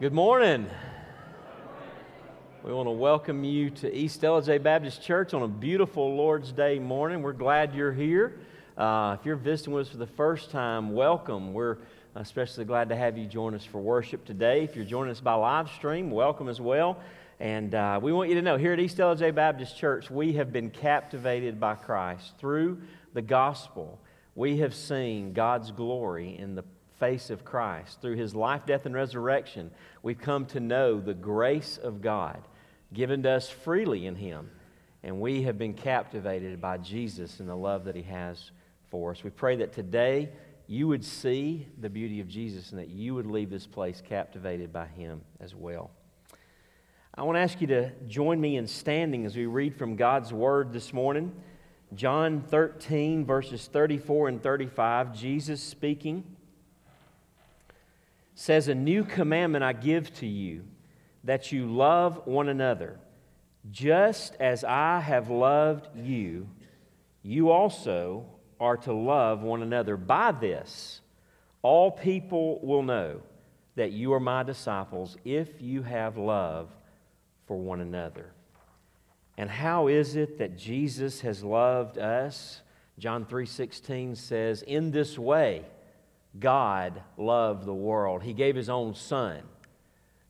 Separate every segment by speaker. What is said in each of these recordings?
Speaker 1: Good morning. We want to welcome you to East Ellijay Baptist Church on a beautiful Lord's Day morning. We're glad you're here. Uh, if you're visiting with us for the first time, welcome. We're especially glad to have you join us for worship today. If you're joining us by live stream, welcome as well. And uh, we want you to know here at East Ellijay Baptist Church, we have been captivated by Christ through the gospel. We have seen God's glory in the face of Christ. Through his life, death, and resurrection, we've come to know the grace of God given to us freely in him. And we have been captivated by Jesus and the love that he has for us. We pray that today you would see the beauty of Jesus and that you would leave this place captivated by him as well. I want to ask you to join me in standing as we read from God's word this morning. John 13, verses 34 and 35, Jesus speaking says, A new commandment I give to you, that you love one another. Just as I have loved you, you also are to love one another. By this, all people will know that you are my disciples if you have love for one another. And how is it that Jesus has loved us? John 3:16 says, "In this way God loved the world. He gave his own son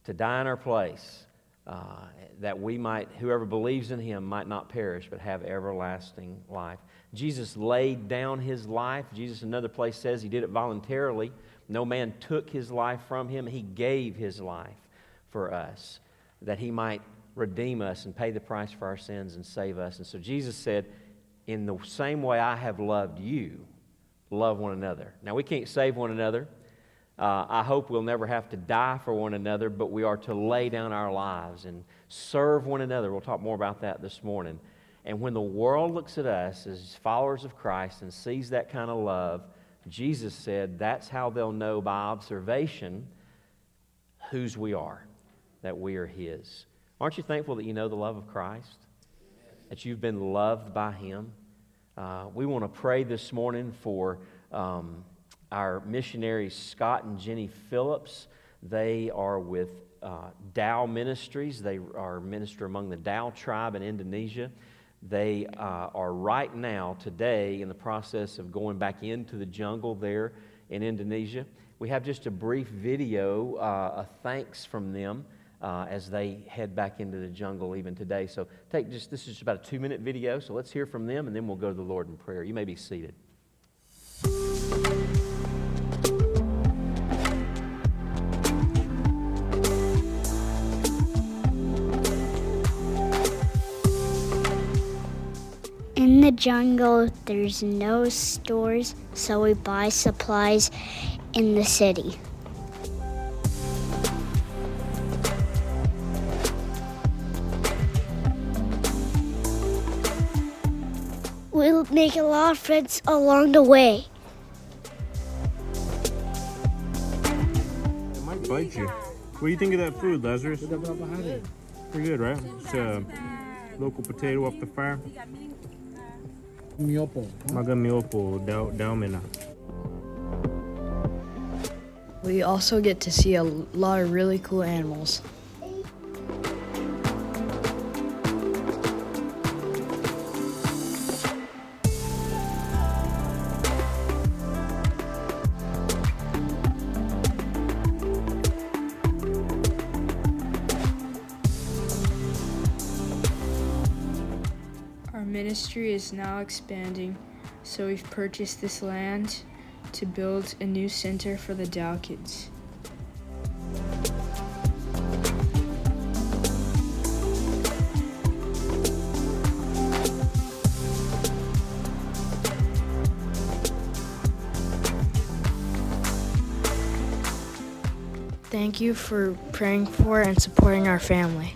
Speaker 1: to die in our place, uh, that we might, whoever believes in him, might not perish, but have everlasting life. Jesus laid down his life. Jesus, another place, says he did it voluntarily. No man took his life from him. He gave his life for us, that he might redeem us and pay the price for our sins and save us. And so Jesus said, In the same way I have loved you, love one another. Now, we can't save one another. Uh, I hope we'll never have to die for one another, but we are to lay down our lives and serve one another. We'll talk more about that this morning. And when the world looks at us as followers of Christ and sees that kind of love, Jesus said that's how they'll know by observation whose we are, that we are His. Aren't you thankful that you know the love of Christ? That you've been loved by Him? Uh, we want to pray this morning for um, our missionaries, Scott and Jenny Phillips. They are with uh, Dao Ministries. They are minister among the Dao tribe in Indonesia. They uh, are right now, today, in the process of going back into the jungle there in Indonesia. We have just a brief video, uh, a thanks from them uh, as they head back into the jungle even today. So take just this is just about a two minute video. So let's hear from them, and then we'll go to the Lord in prayer. You may be seated.
Speaker 2: In the jungle, there's no stores, so we buy supplies in the city. Make a lot of friends along the way.
Speaker 3: It might bite you. What do you think of that food, Lazarus? Pretty good, right? It's a local potato off the farm.
Speaker 4: Miopo.
Speaker 3: Maga miopo dao daumena.
Speaker 5: We also get to see a lot of really cool animals. Ministry is now expanding, so we've purchased this land to build a new center for the Dao kids. Thank you for praying for and supporting our family.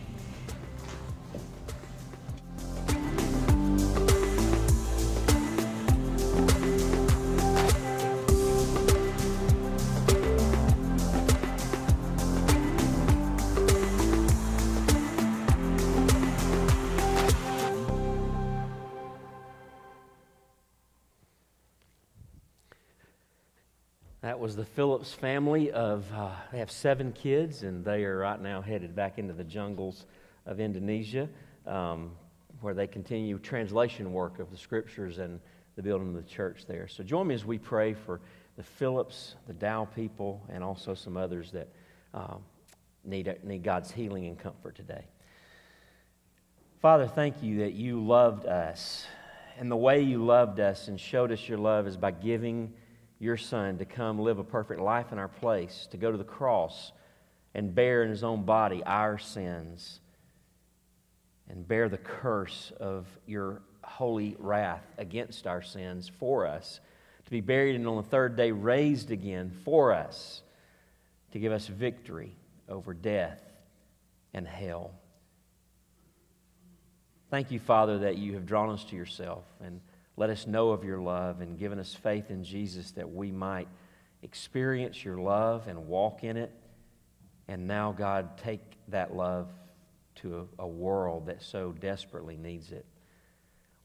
Speaker 1: The Phillips family of, uh, they have seven kids, and they are right now headed back into the jungles of Indonesia, um, where they continue translation work of the scriptures and the building of the church there. So join me as we pray for the Phillips, the Dao people, and also some others that um, need, need God's healing and comfort today. Father, thank you that you loved us. And the way you loved us and showed us your love is by giving your Son to come live a perfect life in our place, to go to the cross and bear in his own body our sins and bear the curse of your holy wrath against our sins for us, to be buried and on the third day raised again for us, to give us victory over death and hell. Thank you, Father, that you have drawn us to yourself and let us know of your love and given us faith in Jesus that we might experience your love and walk in it. And now, God, take that love to a, a world that so desperately needs it.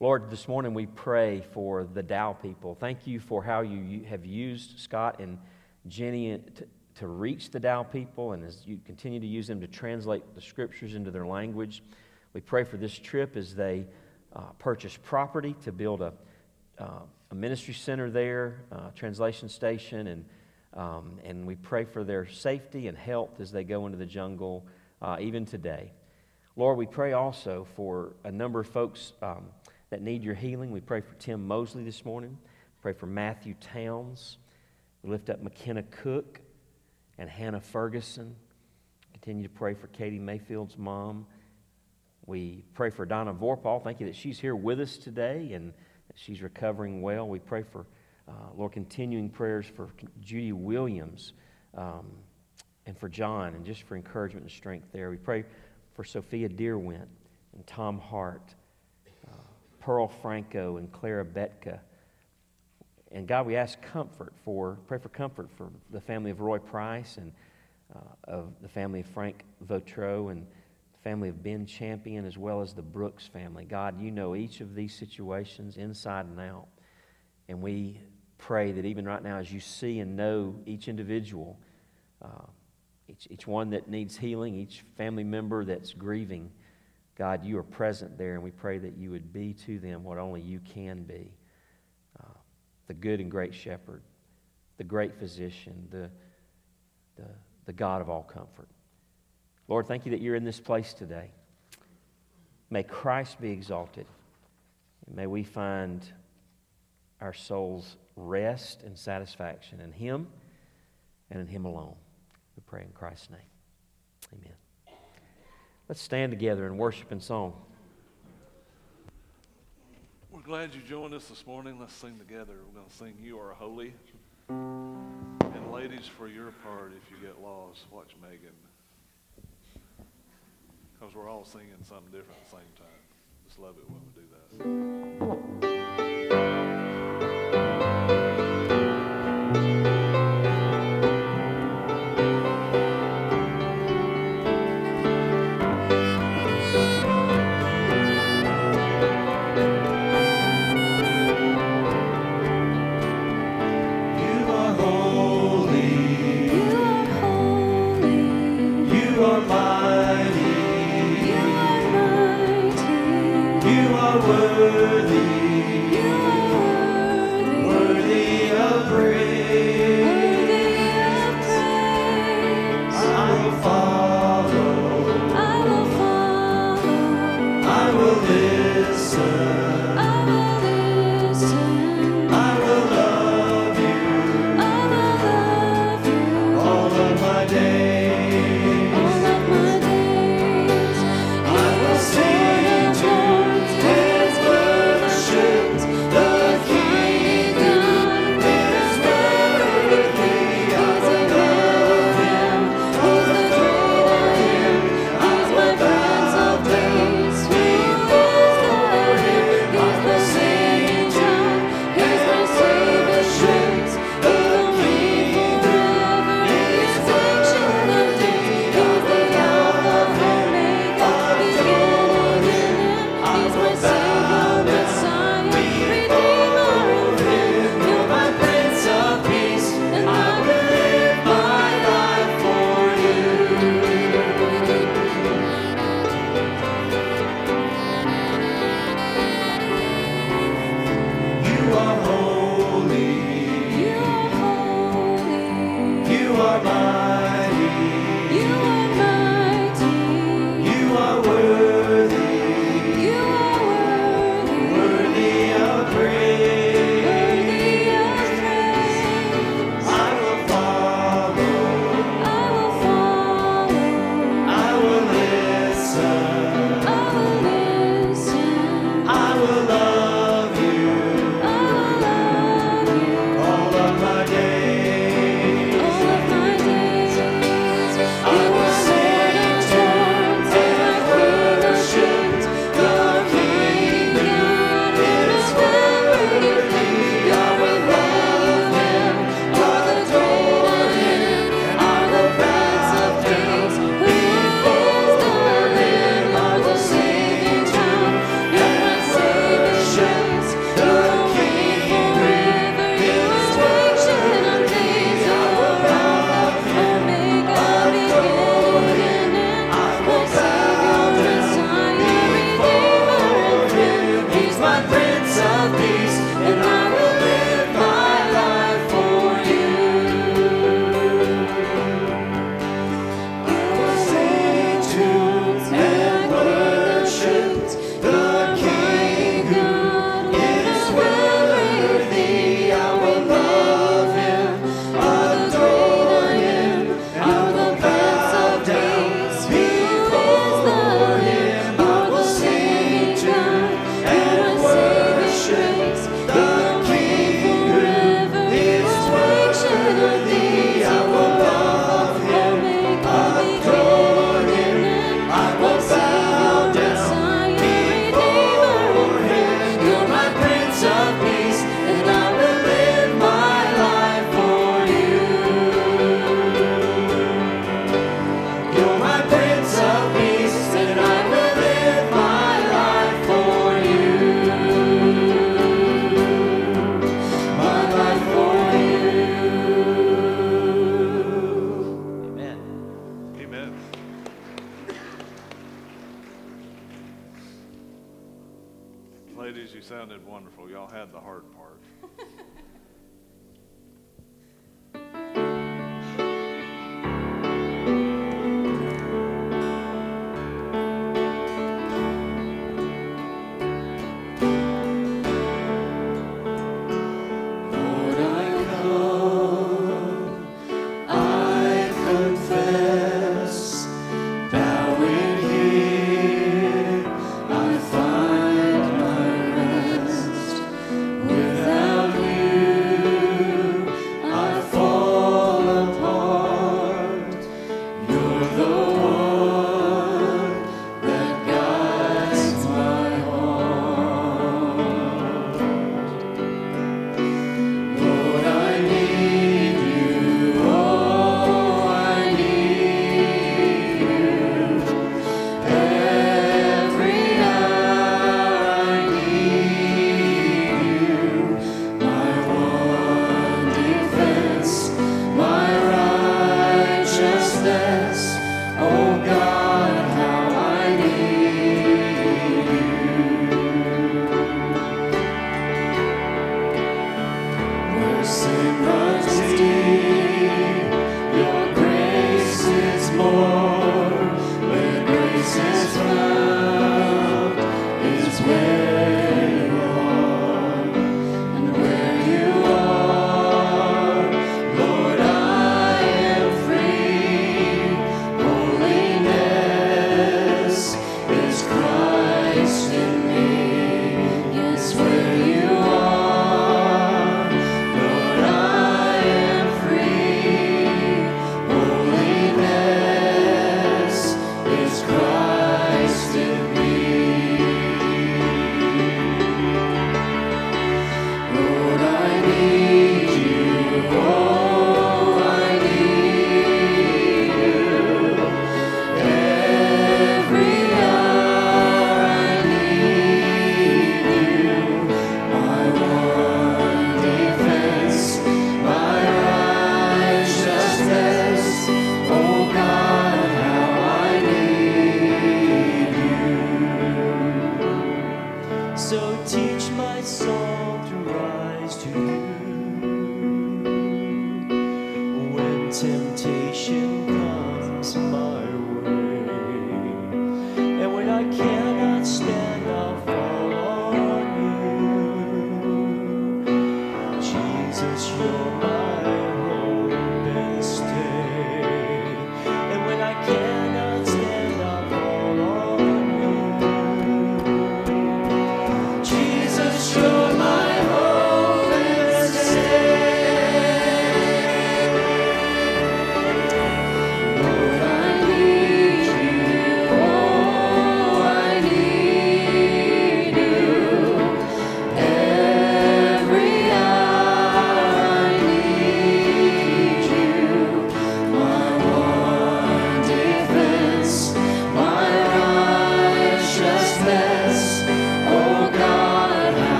Speaker 1: Lord, this morning we pray for the Dao people. Thank you for how you have used Scott and Jenny to, to reach the Dao people, and as you continue to use them to translate the scriptures into their language. We pray for this trip as they uh, purchase property to build a, uh, a ministry center there, uh, translation station, and, um, and we pray for their safety and health as they go into the jungle, uh, even today. Lord, we pray also for a number of folks um, that need your healing. We pray for Tim Mosley this morning. Pray for Matthew Towns. We lift up McKenna Cook and Hannah Ferguson. Continue to pray for Katie Mayfield's mom. We pray for Donna Vorpal. Thank you that she's here with us today and that she's recovering well. We pray for, uh, Lord, continuing prayers for Judy Williams um, and for John and just for encouragement and strength there. We pray for Sophia Deerwent and Tom Hart, uh, Pearl Franco and Clara Betka. And God, we ask comfort for, pray for comfort for the family of Roy Price and uh, of the family of Frank Votro and family of Ben Champion, as well as the Brooks family. God, you know each of these situations inside and out. And we pray that even right now, as you see and know each individual, uh, each, each one that needs healing, each family member that's grieving, God, you are present there, and we pray that you would be to them what only you can be uh, the good and great shepherd, the great physician, the, the, the God of all comfort. Lord, thank you that you're in this place today. May Christ be exalted. may we find our souls rest and satisfaction in Him and in Him alone. We pray in Christ's name. Amen. Let's stand together and worship in song.
Speaker 4: We're glad you joined us this morning. Let's sing together. We're going to sing You Are Holy. And ladies, for your part, if you get lost, watch Megan because we're all singing something different at the same time. Just love it when we do that.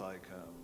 Speaker 6: I come. Um,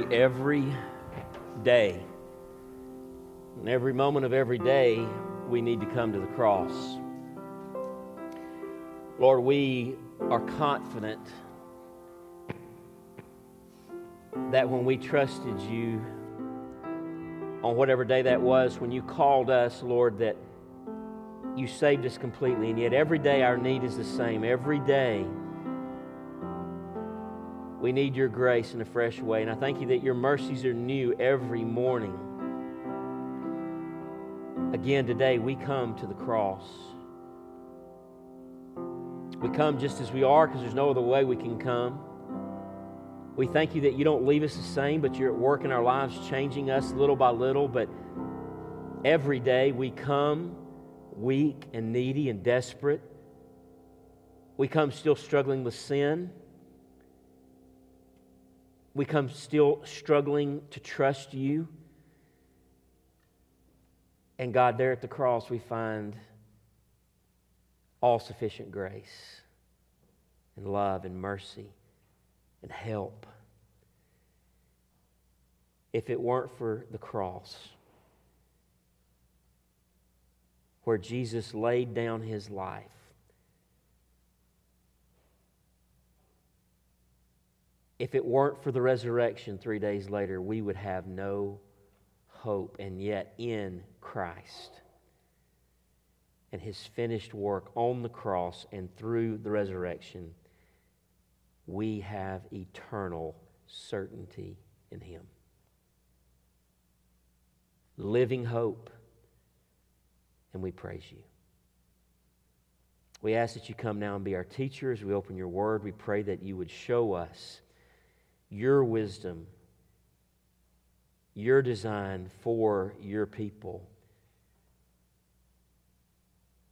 Speaker 6: Every
Speaker 1: day, and every moment of every day, we need to come to the cross. Lord, we are confident that when we trusted you on whatever day that was, when you called us, Lord, that you saved us completely. And yet every day our need is the same. Every day we need your grace in a fresh way. And I thank you that your mercies are new every morning. Again, today we come to the cross. We come just as we are because there's no other way we can come. We thank you that you don't leave us the same, but you're at work in our lives, changing us little by little. But every day we come weak and needy and desperate. We come still struggling with sin. We come still struggling to trust you. And God, there at the cross, we find all sufficient grace and love and mercy and help. If it weren't for the cross, where Jesus laid down his life, if it weren't for the resurrection three days later, we would have no hope. And yet, in Christ and his finished work on the cross and through the resurrection, we have eternal certainty in him. Living hope. And we praise you. We ask that you come now and be our teacher as we open your word. We pray that you would show us your wisdom, your design for your people.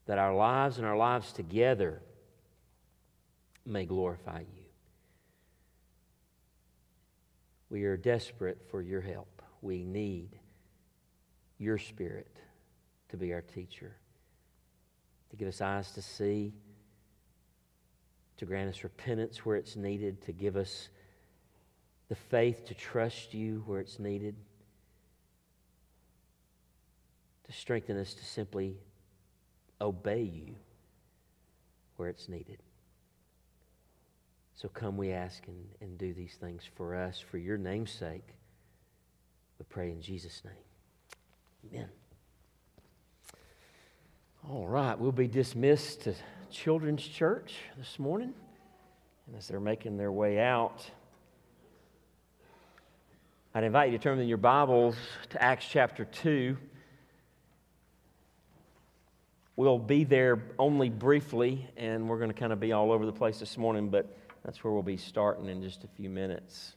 Speaker 1: That our lives and our lives together may glorify you. We are desperate for your help. We need your spirit to be our teacher, to give us eyes to see, to grant us repentance where it's needed, to give us the faith to trust you where it's needed, to strengthen us to simply obey you where it's needed. So come, we ask, and, and do these things for us, for your name's sake. We pray in Jesus' name. Amen. All right, we'll be dismissed to Children's Church this morning. And as they're making their way out, I'd invite you to turn in your Bibles to Acts chapter 2. We'll be there only briefly, and we're going to kind of be all over the place this morning, but that's where we'll be starting in just a few minutes.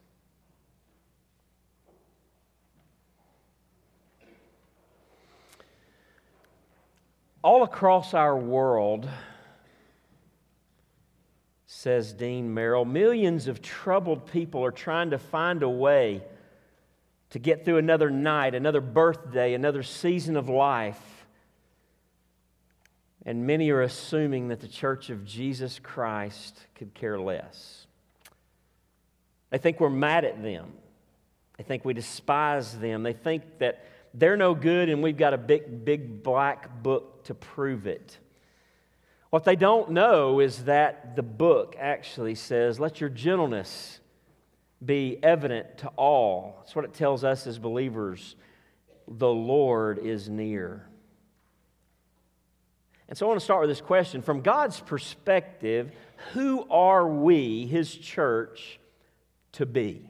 Speaker 1: All across our world, says Dean Merrill, millions of troubled people are trying to find a way to get through another night, another birthday, another season of life. And many are assuming that the church of Jesus Christ could care less. They think we're mad at them. They think we despise them. They think that they're no good and we've got a big, big black book to prove it. What they don't know is that the book actually says, Let your gentleness be evident to all. That's what it tells us as believers. The Lord is near. And so I want to start with this question. From God's perspective, who are we, His church, to be?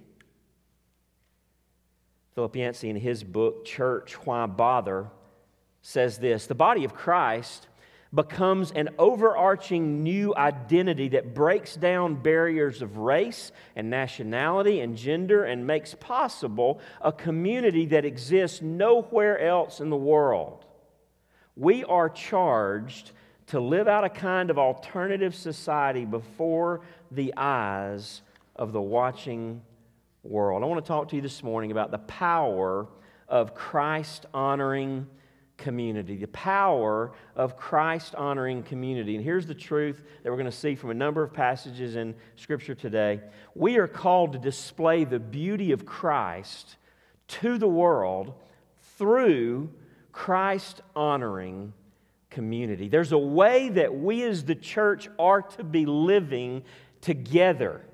Speaker 1: Philip Yancey, in his book, Church, Why Bother, says this The body of Christ becomes an overarching new identity that breaks down barriers of race and nationality and gender and makes possible a community that exists nowhere else in the world. We are charged to live out a kind of alternative society before the eyes of the watching world. I want to talk to you this morning about the power of Christ honoring community, the power of Christ honoring community. And here's the truth that we're going to see from a number of passages in Scripture today. We are called to display the beauty of Christ to the world through Christ honoring community. There's a way that we as the church are to be living together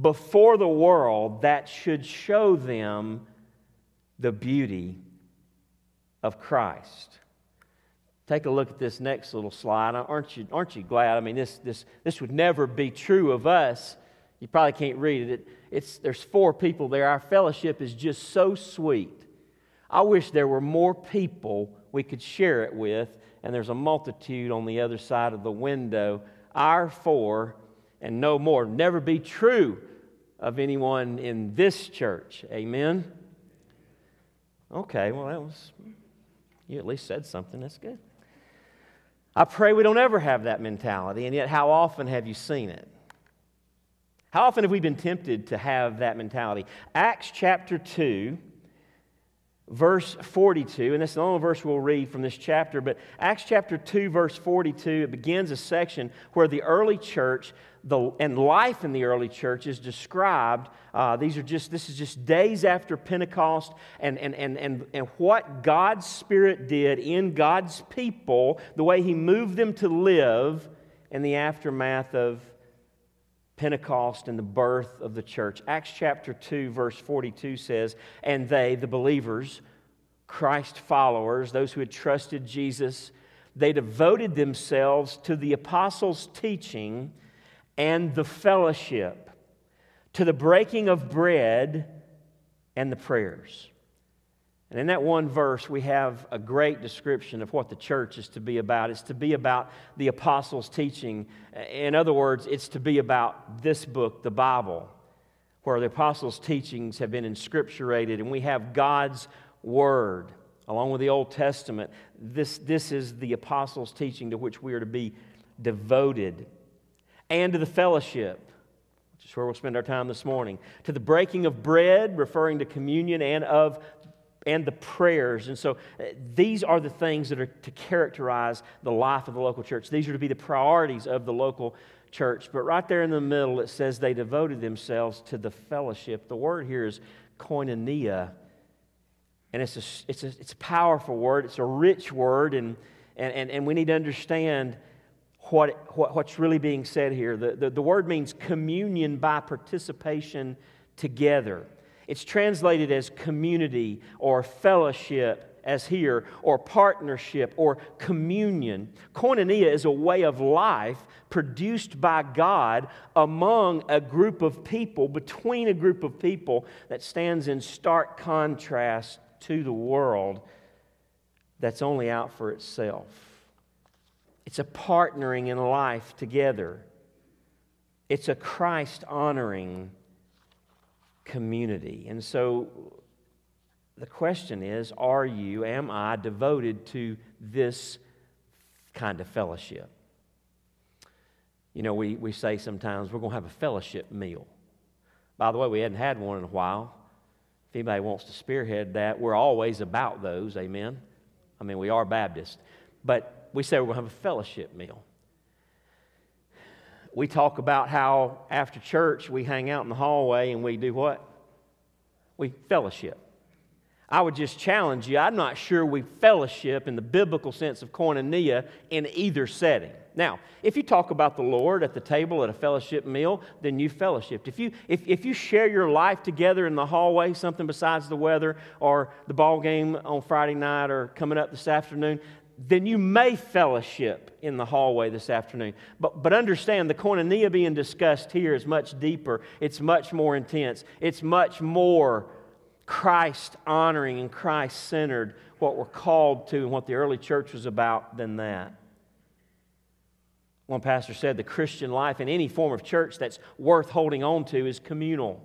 Speaker 1: before the world that should show them the beauty of Christ. Take a look at this next little slide. Aren't you, aren't you glad? I mean, this, this, this would never be true of us. You probably can't read it. it it's, there's four people there. Our fellowship is just so sweet. I wish there were more people we could share it with, and there's a multitude on the other side of the window. Our four and no more. Never be true of anyone in this church. Amen? Okay, well, that was you at least said something. That's good. I pray we don't ever have that mentality, and yet, how often have you seen it? How often have we been tempted to have that mentality? Acts chapter 2, verse 42, and that's the only verse we'll read from this chapter, but Acts chapter 2, verse 42, it begins a section where the early church the, and life in the early church is described. Uh, these are just, this is just days after Pentecost, and, and, and, and, and what God's Spirit did in God's people, the way He moved them to live in the aftermath of Pentecost and the birth of the church. Acts chapter 2, verse 42 says, And they, the believers, Christ followers, those who had trusted Jesus, they devoted themselves to the apostles' teaching and the fellowship, to the breaking of bread and the prayers. And in that one verse, we have a great description of what the church is to be about. It's to be about the apostles' teaching. In other words, it's to be about this book, the Bible, where the apostles' teachings have been inscripturated and we have God's Word along with the Old Testament. This, this is the apostles' teaching to which we are to be devoted and to the fellowship, which is where we'll spend our time this morning, to the breaking of bread, referring to communion, and of and the prayers. And so uh, these are the things that are to characterize the life of the local church. These are to be the priorities of the local church. But right there in the middle, it says they devoted themselves to the fellowship. The word here is koinonia. And it's a, it's a, it's a powerful word, it's a rich word, and, and, and, and we need to understand what, what, what's really being said here. The, the, the word means communion by participation together. It's translated as community or fellowship, as here, or partnership or communion. Koinonia is a way of life produced by God among a group of people, between a group of people that stands in stark contrast to the world that's only out for itself. It's a partnering in life together. It's a Christ honoring community. And so the question is are you, am I devoted to this kind of fellowship? You know, we, we say sometimes we're going to have a fellowship meal. By the way, we hadn't had one in a while. If anybody wants to spearhead that, we're always about those, amen? I mean, we are Baptists. But we say we're going to have a fellowship meal. We talk about how after church we hang out in the hallway and we do what? We fellowship. I would just challenge you. I'm not sure we fellowship in the biblical sense of koinonia in either setting. Now, if you talk about the Lord at the table at a fellowship meal, then you fellowshipped. If you, if, if you share your life together in the hallway, something besides the weather or the ball game on Friday night or coming up this afternoon, then you may fellowship in the hallway this afternoon. But, but understand the koinonia being discussed here is much deeper, it's much more intense, it's much more Christ honoring and Christ centered, what we're called to and what the early church was about than that. One pastor said the Christian life in any form of church that's worth holding on to is communal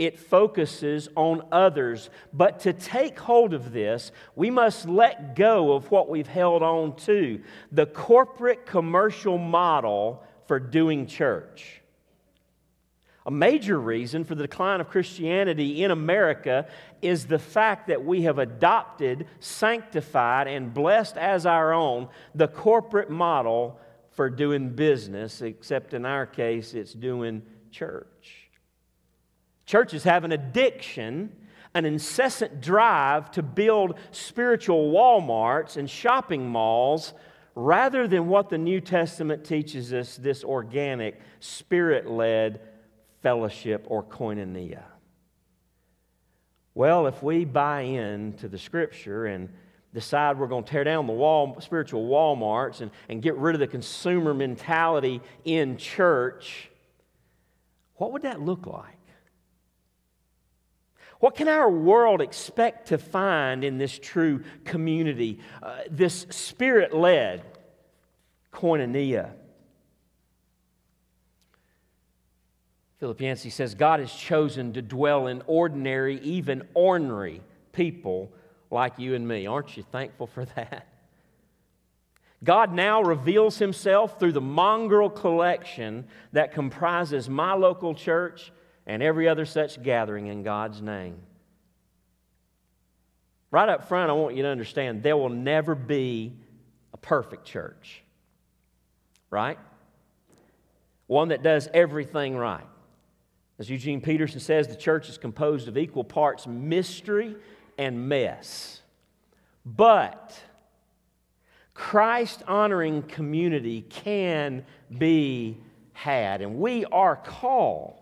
Speaker 1: it focuses on others. But to take hold of this, we must let go of what we've held on to the corporate commercial model for doing church. A major reason for the decline of Christianity in America is the fact that we have adopted, sanctified, and blessed as our own the corporate model for doing business, except in our case, it's doing church. Churches have an addiction, an incessant drive to build spiritual Walmarts and shopping malls rather than what the New Testament teaches us this organic, spirit led fellowship or koinonia. Well, if we buy into the scripture and decide we're going to tear down the wall, spiritual Walmarts and, and get rid of the consumer mentality in church, what would that look like? What can our world expect to find in this true community, uh, this spirit led koinonia? Philip Yancey says God has chosen to dwell in ordinary, even ornery people like you and me. Aren't you thankful for that? God now reveals himself through the mongrel collection that comprises my local church and every other such gathering in God's name. Right up front, I want you to understand there will never be a perfect church, right? One that does everything right. As Eugene Peterson says, the church is composed of equal parts mystery and mess. But Christ honoring community can be had, and we are called.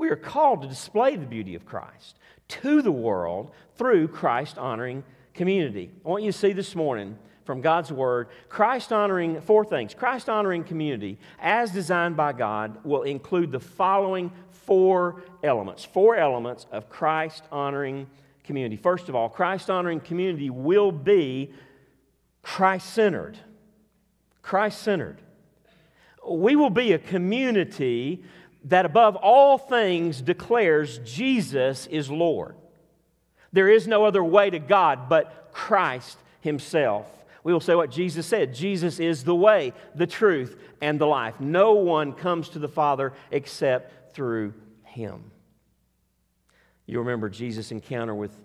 Speaker 1: We are called to display the beauty of Christ to the world through Christ honoring community. I want you to see this morning from God's Word Christ honoring, four things. Christ honoring community, as designed by God, will include the following four elements. Four elements of Christ honoring community. First of all, Christ honoring community will be Christ centered. Christ centered. We will be a community that above all things declares Jesus is Lord. There is no other way to God but Christ Himself. We will say what Jesus said Jesus is the way, the truth, and the life. No one comes to the Father except through him. You remember Jesus' encounter with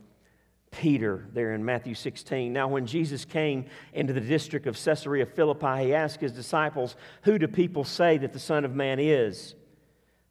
Speaker 1: Peter there in Matthew 16. Now, when Jesus came into the district of Caesarea Philippi, he asked his disciples, Who do people say that the Son of Man is?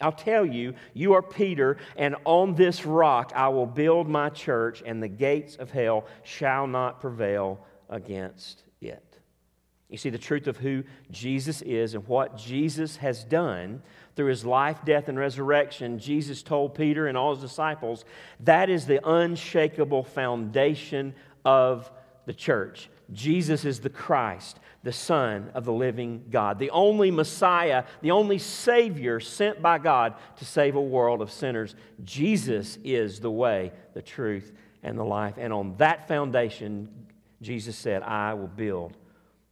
Speaker 1: I'll tell you, you are Peter, and on this rock I will build my church, and the gates of hell shall not prevail against it. You see, the truth of who Jesus is and what Jesus has done through his life, death, and resurrection, Jesus told Peter and all his disciples that is the unshakable foundation of the church. Jesus is the Christ, the Son of the living God, the only Messiah, the only Savior sent by God to save a world of sinners. Jesus is the way, the truth, and the life. And on that foundation, Jesus said, I will build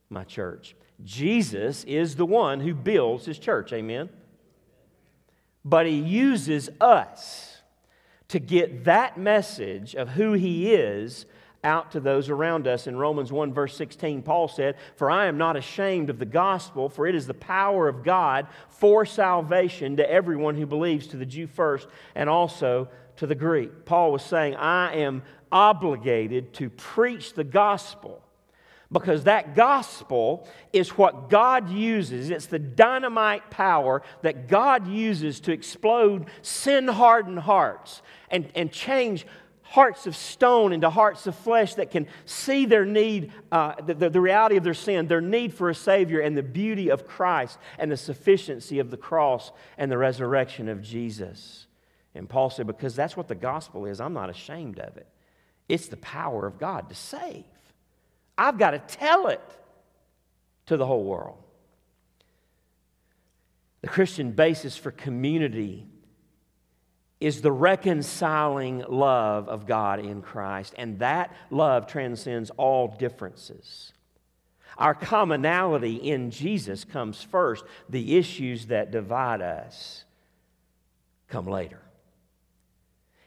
Speaker 1: my church. Jesus is the one who builds his church. Amen but he uses us to get that message of who he is out to those around us. In Romans 1, verse 16, Paul said, For I am not ashamed of the gospel, for it is the power of God for salvation to everyone who believes, to the Jew first, and also to the Greek. Paul was saying, I am obligated to preach the gospel because that gospel is what God uses. It's the dynamite power that God uses to explode sin hardened hearts and, and change hearts of stone into hearts of flesh that can see their need, uh, the, the reality of their sin, their need for a Savior, and the beauty of Christ and the sufficiency of the cross and the resurrection of Jesus. And Paul said, Because that's what the gospel is, I'm not ashamed of it. It's the power of God to save. I've got to tell it to the whole world. The Christian basis for community is the reconciling love of God in Christ, and that love transcends all differences. Our commonality in Jesus comes first, the issues that divide us come later.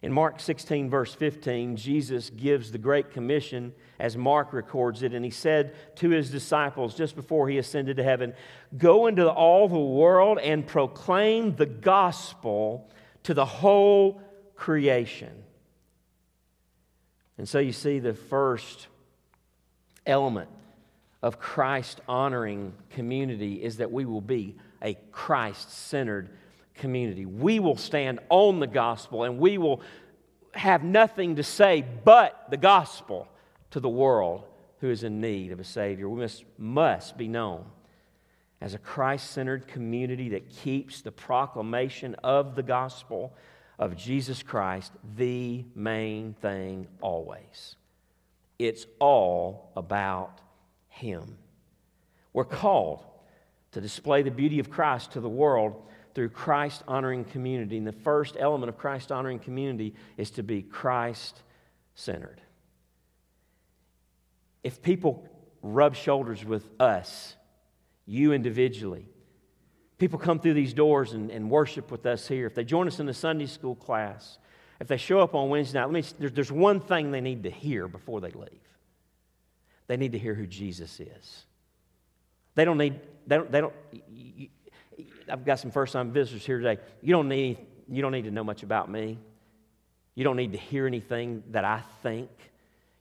Speaker 1: In Mark 16, verse 15, Jesus gives the Great Commission as Mark records it, and he said to his disciples just before he ascended to heaven, Go into all the world and proclaim the gospel to the whole creation. And so you see the first element of Christ honoring community is that we will be a Christ centered community. We will stand on the gospel and we will have nothing to say but the gospel to the world who is in need of a Savior. We must, must be known as a Christ centered community that keeps the proclamation of the gospel of Jesus Christ the main thing always. It's all about Him. We're called to display the beauty of Christ to the world through Christ honoring community. And the first element of Christ honoring community is to be Christ centered. If people rub shoulders with us, you individually, people come through these doors and, and worship with us here, if they join us in the Sunday school class, if they show up on Wednesday night, let me, there's, there's one thing they need to hear before they leave. They need to hear who Jesus is. They don't need, they don't, they don't you, I've got some first time visitors here today. You don't, need, you don't need to know much about me. You don't need to hear anything that I think.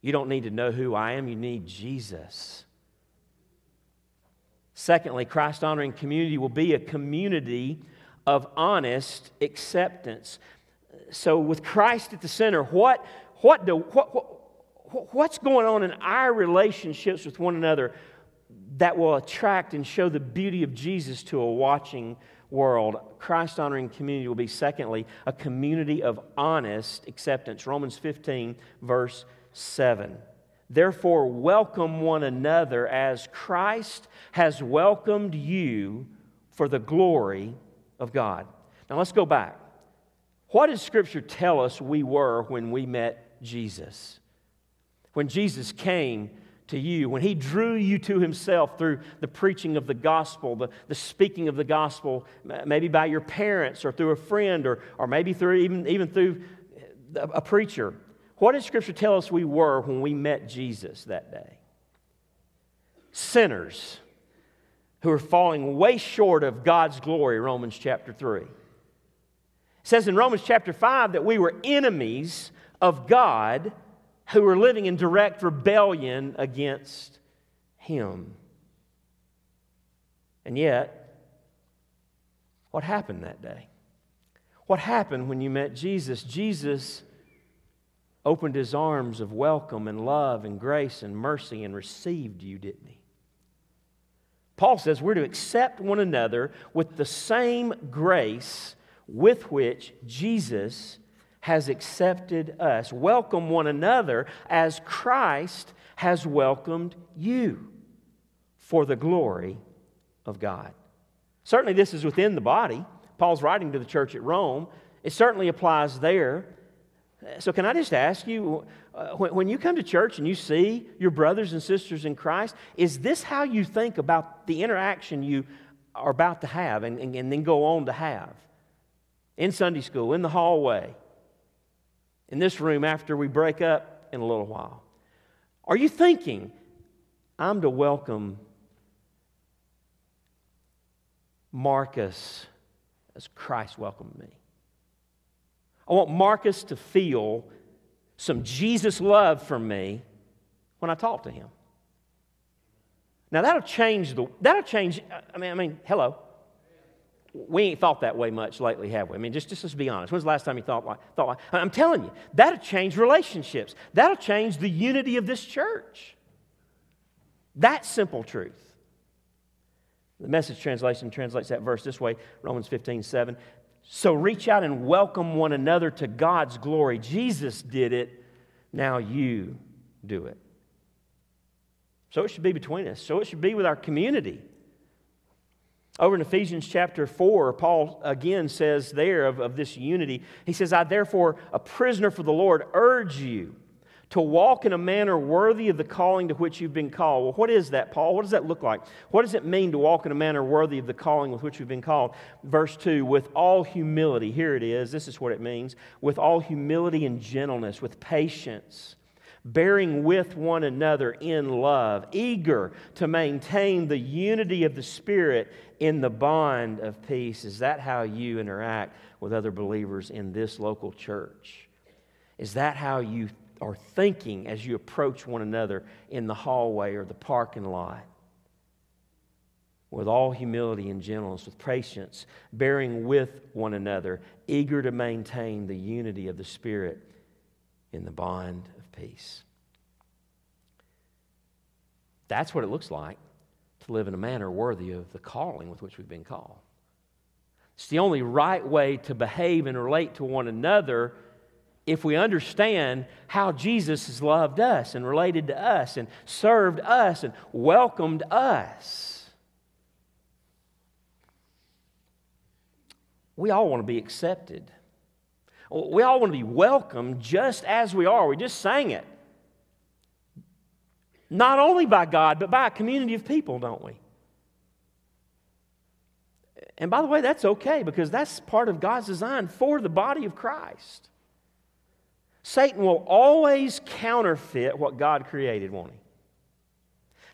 Speaker 1: You don't need to know who I am. You need Jesus. Secondly, Christ honoring community will be a community of honest acceptance. So, with Christ at the center, what, what do, what, what, what's going on in our relationships with one another that will attract and show the beauty of Jesus to a watching world. Christ honoring community will be, secondly, a community of honest acceptance. Romans 15, verse 7. Therefore, welcome one another as Christ has welcomed you for the glory of God. Now let's go back. What does Scripture tell us we were when we met Jesus? When Jesus came to you, when He drew you to Himself through the preaching of the gospel, the, the speaking of the gospel, maybe by your parents or through a friend or, or maybe through even, even through uh, a preacher. What did Scripture tell us we were when we met Jesus that day? Sinners who are falling way short of God's glory, Romans chapter 3. It says in Romans chapter 5 that we were enemies of God who were living in direct rebellion against him. And yet, what happened that day? What happened when you met Jesus? Jesus opened his arms of welcome and love and grace and mercy and received you, didn't he? Paul says we're to accept one another with the same grace with which Jesus has accepted us. Welcome one another as Christ has welcomed you for the glory of God. Certainly, this is within the body. Paul's writing to the church at Rome. It certainly applies there. So, can I just ask you, uh, when, you come to church and you see your brothers and sisters in Christ, is this how you think about the interaction you are about to have and, and, and then go on to have? In Sunday school, in the hallway, in this room after we break up in a little while? Are you thinking, I'm to welcome Marcus as Christ welcomed me? I want Marcus to feel some Jesus love from me when I talk to him. Now that'll change the that'll change I mean I mean hello we ain't thought that way much lately, have we? I mean, just, just let's be honest. When's the last time you thought like, thought like, I'm telling you, that'll change relationships. That'll change the unity of this church. That simple truth. The message translation translates that verse this way Romans 15, 7. So reach out and welcome one another to God's glory. Jesus did it, now you do it. So it should be between us. So it should be with our community. Over in Ephesians chapter 4, Paul again says there of, of this unity, he says, I therefore, a prisoner for the Lord, urge you to walk in a manner worthy of the calling to which you've been called. Well, what is that, Paul? What does that look like? What does it mean to walk in a manner worthy of the calling with which you've been called? Verse 2 with all humility, here it is, this is what it means with all humility and gentleness, with patience. Bearing with one another in love, eager to maintain the unity of the Spirit in the bond of peace. Is that how you interact with other believers in this local church? Is that how you are thinking as you approach one another in the hallway or the parking lot. With all humility and gentleness, with patience, bearing with one another, eager to maintain the unity of the Spirit in the bond of peace. That's what it looks like to live in a manner worthy of the calling with which we've been called. It's the only right way to behave and relate to one another if we understand how Jesus has loved us and related to us and served us and welcomed us. We all want to be accepted. We all want to be welcomed just as we are. We just sang it. Not only by God, but by a community of people, don't we? And by the way, that's okay because that's part of God's design for the body of Christ. Satan will always counterfeit what God created, won't he?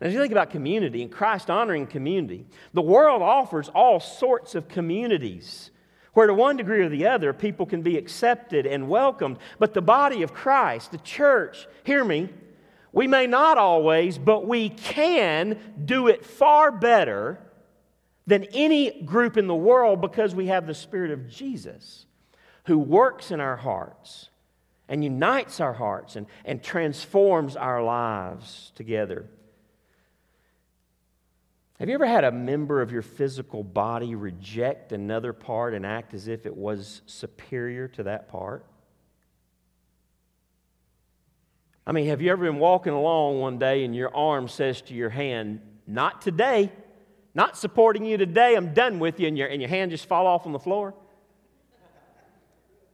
Speaker 1: And as you think about community and Christ honoring community, the world offers all sorts of communities where, to one degree or the other, people can be accepted and welcomed. But the body of Christ, the church, hear me, we may not always, but we can do it far better than any group in the world because we have the Spirit of Jesus who works in our hearts and unites our hearts and, and transforms our lives together. Have you ever had a member of your physical body reject another part and act as if it was superior to that part? I mean, have you ever been walking along one day and your arm says to your hand, Not today, not supporting you today, I'm done with you, and your, and your hand just fall off on the floor?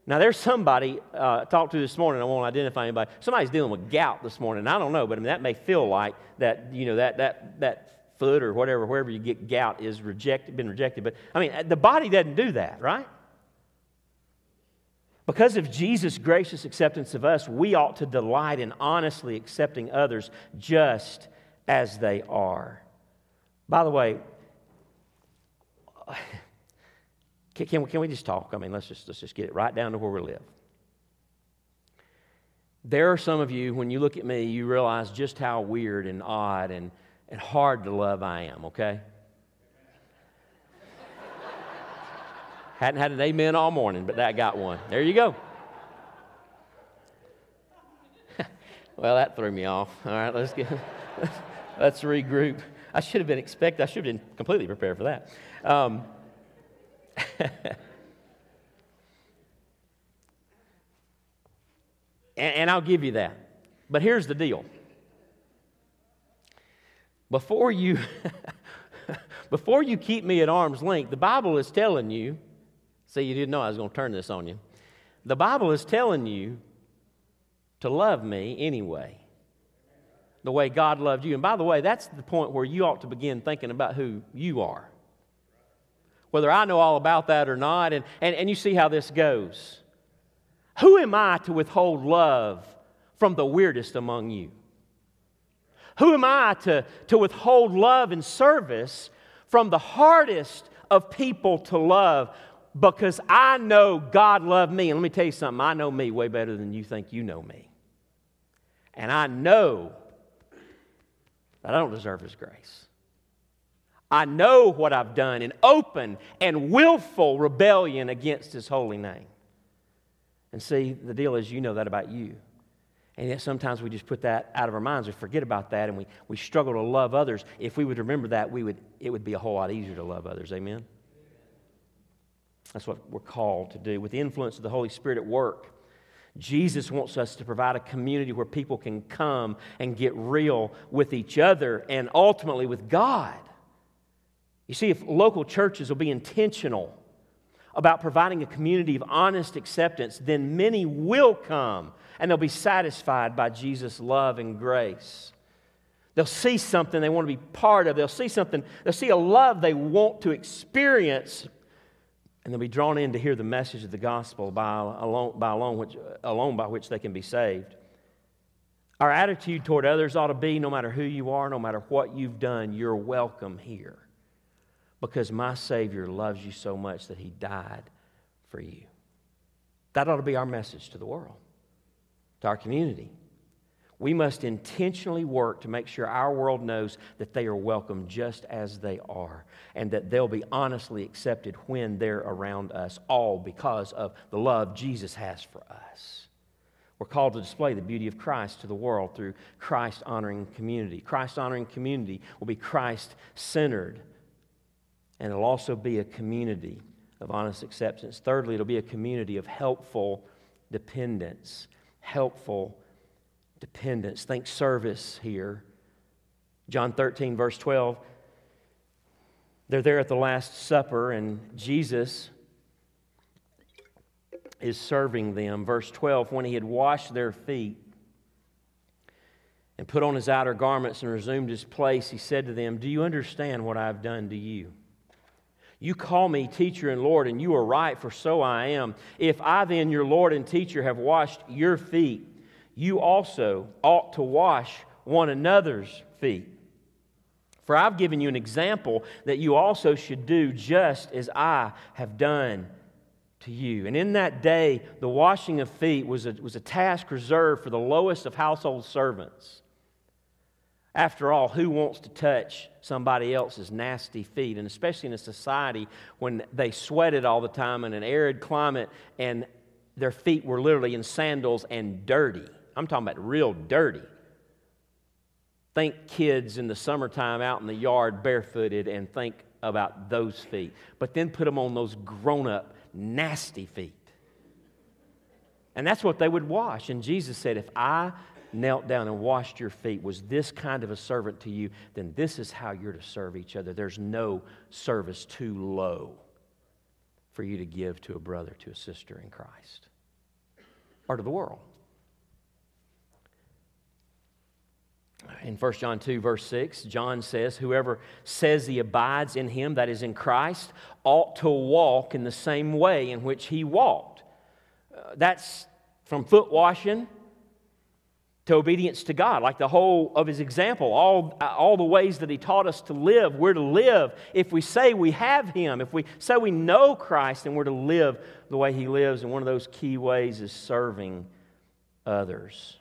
Speaker 1: Now, there's somebody uh, I talked to this morning. I won't identify anybody. Somebody's dealing with gout this morning. I don't know, but I mean that may feel like that. You know that that that foot or whatever, wherever you get gout, is rejected, been rejected. But I mean, the body doesn't do that, right? Because of Jesus' gracious acceptance of us, we ought to delight in honestly accepting others just as they are. By the way, can, can, we, can we just talk? I mean, let's just, let's just get it right down to where we live. There are some of you, when you look at me, you realize just how weird and odd and, and hard to love I am, okay? Hadn't had an amen all morning, but that got one. There you go. well, that threw me off. All right, let's get let's regroup. I should have been expected. I should have been completely prepared for that. Um, and, I'll give you that. But here's the deal. Before you, before you keep me at arm's length, the Bible is telling you, see, you didn't know I was going to turn this on you. The Bible is telling you to love me anyway, the way God loved you. And by the way, that's the point where you ought to begin thinking about who you are whether I know all about that or not. And, and, and you see how this goes. Who am I to withhold love from the weirdest among you? Who am I to, to withhold love and service from the hardest of people to love because I know God loved me. And let me tell you something I know me way better than you think you know me. And I know that I don't deserve His grace. I know what I've done in open and willful rebellion against His holy name. And see, the deal is, you know that about you. And yet sometimes we just put that out of our minds. We forget about that and we, we struggle to love others. If we would remember that, we would, it would be a whole lot easier to love others. Amen? That's what we're called to do. With the influence of the Holy Spirit at work, Jesus wants us to provide a community where people can come and get real with each other and ultimately with God. You see, if local churches will be intentional about providing a community of honest acceptance, then many will come and they'll be satisfied by Jesus' love and grace. They'll see something they want to be part of. They'll see something, they'll see a love they want to experience, and they'll be drawn in to hear the message of the gospel by alone, by alone, which, alone by which they can be saved. Our attitude toward others ought to be no matter who you are, no matter what you've done, you're welcome here because my Savior loves you so much that He died for you. That ought to be our message to the world, to our community. We must intentionally work to make sure our world knows that they are welcome just as they are and that they'll be honestly accepted when they're around us, all because of the love Jesus has for us. We're called to display the beauty of Christ to the world through Christ honoring community. Christ honoring community will be Christ centered, and it'll also be a community of honest acceptance. Thirdly, it'll be a community of helpful dependence. Helpful dependence. Think service here. John 13, verse 12. They're there at the Last Supper, and Jesus is serving them. Verse 12 When he had washed their feet and put on his outer garments and resumed his place, he said to them, Do you understand what I have done to you? You call me teacher and Lord, and you are right, for so I am. If I then, your Lord and teacher, have washed your feet, you also ought to wash one another's feet. For I've given you an example that you also should do just as I have done to you. And in that day, the washing of feet was a, was a task reserved for the lowest of household servants. After all, who wants to touch somebody else's nasty feet? And especially in a society when they sweated all the time in an arid climate and their feet were literally in sandals and dirty. I'm talking about real dirty. Think kids in the summertime out in the yard barefooted and think about those feet. But then put them on those grown up, nasty feet. And that's what they would wash. And Jesus said, If I knelt down and washed your feet, was this kind of a servant to you, then this is how you're to serve each other. There's no service too low for you to give to a brother, to a sister in Christ, or to the world. In 1 John 2, verse 6, John says, Whoever says he abides in him, that is in Christ, ought to walk in the same way in which he walked. Uh, that's from foot washing to obedience to God, like the whole of his example, all, all the ways that he taught us to live. We're to live if we say we have him, if we say we know Christ, and we're to live the way he lives. And one of those key ways is serving others.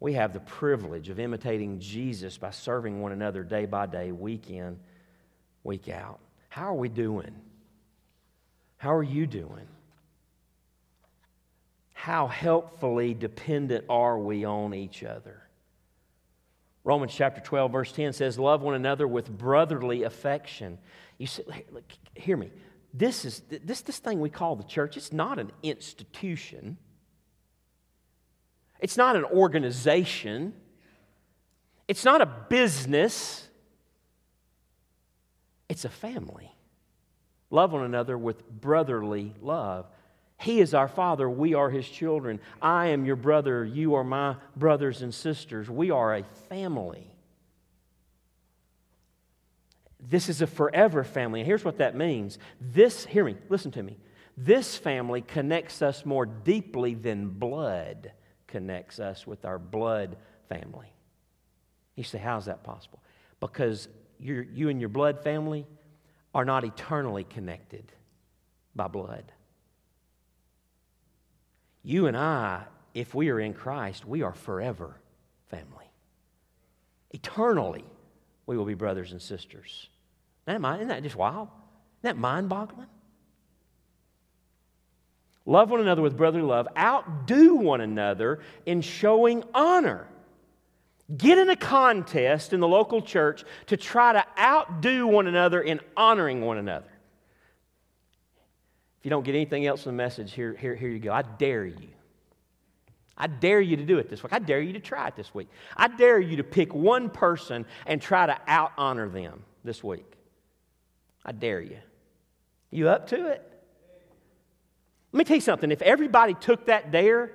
Speaker 1: We have the privilege of imitating Jesus by serving one another day by day, week in, week out. How are we doing? How are you doing? How helpfully dependent are we on each other? Romans chapter 12, verse 10 says, Love one another with brotherly affection. You see, look, hear me. This is this, this thing we call the church, it's not an institution. It's not an organization. It's not a business. It's a family. Love one another with brotherly love. He is our Father. We are His children. I am your brother. You are my brothers and sisters. We are a family. This is a forever family. And here's what that means. This, hear me, listen to me. This family connects us more deeply than blood connects us with our blood family. You say, How's that possible? Because you and your blood family are not eternally connected by blood. You and I, if we are in Christ, we are forever family. Eternally, we will be brothers and sisters. Isn't that, just wild? Isn't that mind boggling? Love one another with brotherly love. Outdo one another in showing honor. Get in a contest in the local church to try to outdo one another in honoring one another. You don't get anything else in the message, here, here, here you go. I dare you. I dare you to do it this week. I dare you to try it this week. I dare you to pick one person and try to out honor them this week. I dare you. You up to it? Let me tell you something. If everybody took that dare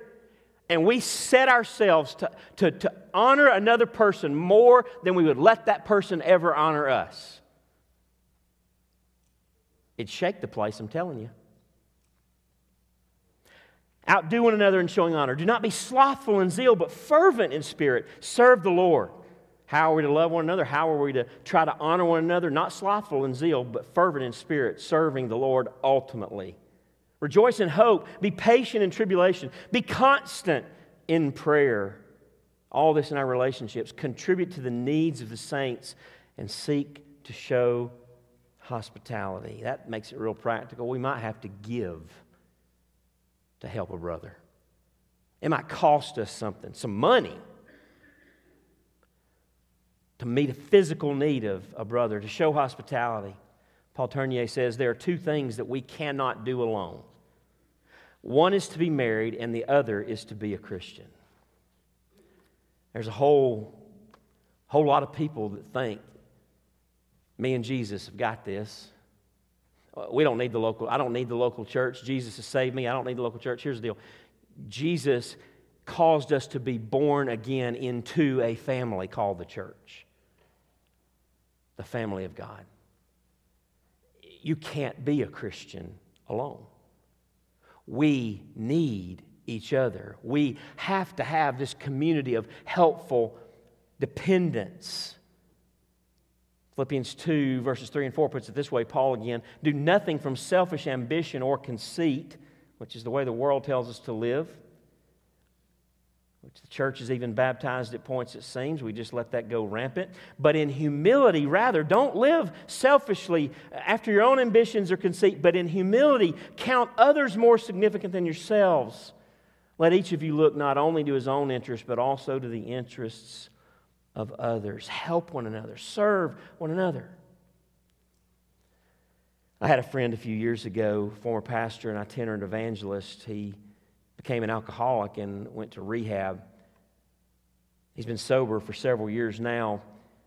Speaker 1: and we set ourselves to, to, to honor another person more than we would let that person ever honor us, it'd shake the place, I'm telling you. Outdo one another in showing honor. Do not be slothful in zeal, but fervent in spirit. Serve the Lord. How are we to love one another? How are we to try to honor one another? Not slothful in zeal, but fervent in spirit, serving the Lord ultimately. Rejoice in hope. Be patient in tribulation. Be constant in prayer. All this in our relationships. Contribute to the needs of the saints and seek to show hospitality. That makes it real practical. We might have to give to help a brother. It might cost us something, some money, to meet a physical need of a brother, to show hospitality. Paul Tournier says there are two things that we cannot do alone one is to be married, and the other is to be a Christian. There's a whole, whole lot of people that think me and Jesus have got this. We don't need the local, I don't need the local church. Jesus has saved me. I don't need the local church. Here's the deal Jesus caused us to be born again into a family called the church, the family of God. You can't be a Christian alone. We need each other. We have to have this community of helpful dependence. Philippians 2, verses 3 and 4 puts it this way Paul again do nothing from selfish ambition or conceit, which is the way the world tells us to live, which the church has even baptized at points, it seems. We just let that go rampant. But in humility, rather, don't live selfishly after your own ambitions or conceit, but in humility, count others more significant than yourselves. Let each of you look not only to his own interests, but also to the interests of others. Help one another, serve one another. I had a friend a few years ago, former pastor and itinerant evangelist. He became an alcoholic and went to rehab. He's been sober for several years now.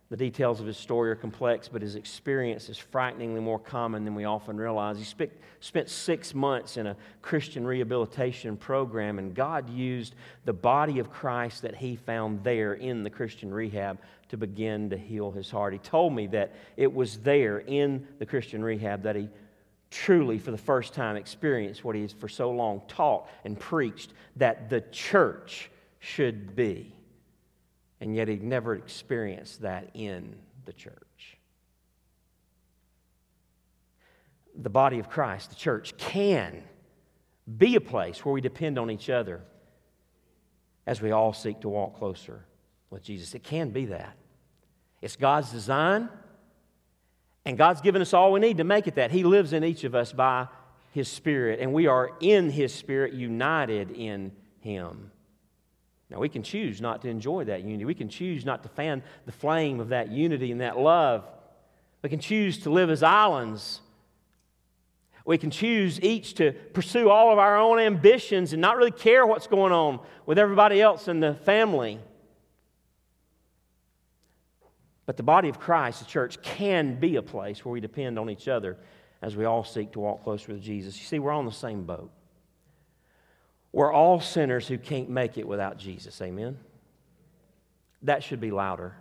Speaker 1: The details of his story are complex, but his experience is frighteningly more common than we often realize. He spent, six months in a Christian rehabilitation program, and God used the body of Christ that he found there in the Christian rehab to begin to heal his heart. He told me that it was there in the Christian rehab that he truly, for the first time, experienced what he has for so long taught and preached that the church should be. And yet he'd never experienced that in the church. The body of Christ, the church, can be a place where we depend on each other as we all seek to walk closer with Jesus. It can be that. It's God's design. And God's given us all we need to make it that. He lives in each of us by His Spirit, and we are in His Spirit, united in Him. Now, we can choose not to enjoy that unity. We can choose not to fan the flame of that unity and that love. We can choose to live as islands. We can choose each to pursue all of our own ambitions and not really care what's going on with everybody else in the family. But the body of Christ, the church, can be a place where we depend on each other as we all seek to walk closer with Jesus. You see, we're on the same boat. We're all sinners who can't make it without Jesus. Amen? That should be louder.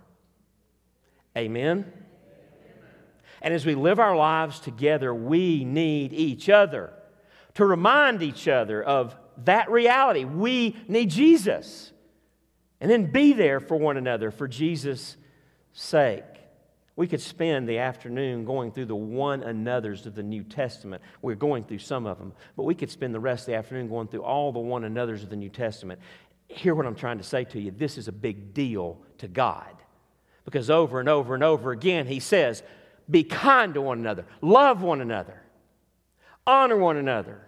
Speaker 1: Amen? And as we live our lives together, we need each other to remind each other of that reality. We need Jesus. And then be there for one another for Jesus' sake. We could spend the afternoon going through the one another's of the New Testament. We're going through some of them, but we could spend the rest of the afternoon going through all the one another's of the New Testament. Hear what I'm trying to say to you. This is a big deal to God. Because over and over and over again, He says, Be kind to one another, love one another, honor one another,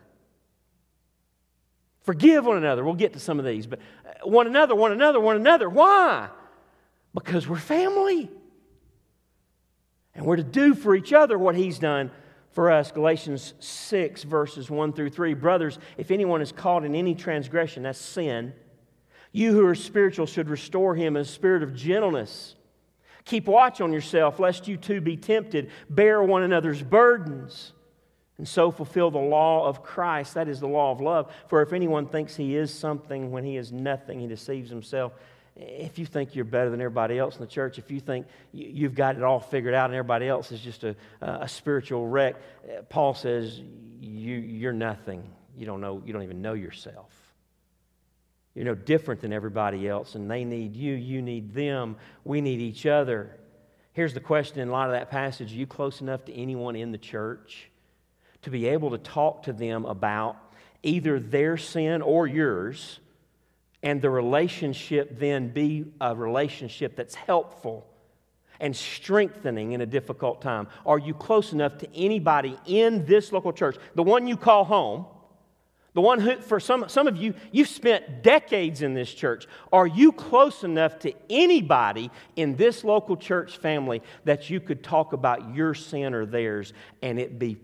Speaker 1: forgive one another. We'll get to some of these, but uh, one another, one another, one another. Why? Because we're family. And we're to do for each other what he's done for us. Galatians 6, verses 1 through 3. Brothers, if anyone is caught in any transgression, that's sin, you who are spiritual should restore him in a spirit of gentleness Keep watch on yourself, lest you too be tempted. Bear one another's burdens, and so fulfill the law of Christ. That is the law of love. For if anyone thinks he is something when he is nothing, he deceives himself. If you think you're better than everybody else in the church, if you think you've got it all figured out and everybody else is just a, a spiritual wreck, eh, Paul says you, you're nothing. You don't, know, you don't even know yourself. You're no different than everybody else, and they need you. You need them. We need each other. Here's the question in a lot of that passage Are you close enough to anyone in the church to be able to talk to them about either their sin or yours? And the relationship then be a relationship that's helpful and strengthening in a difficult time? Are you close enough to anybody in this local church, the one you call home? The one who, for some, some of you, you've spent decades in this church. Are you close enough to anybody in this local church family that you could talk about your sin or theirs and it be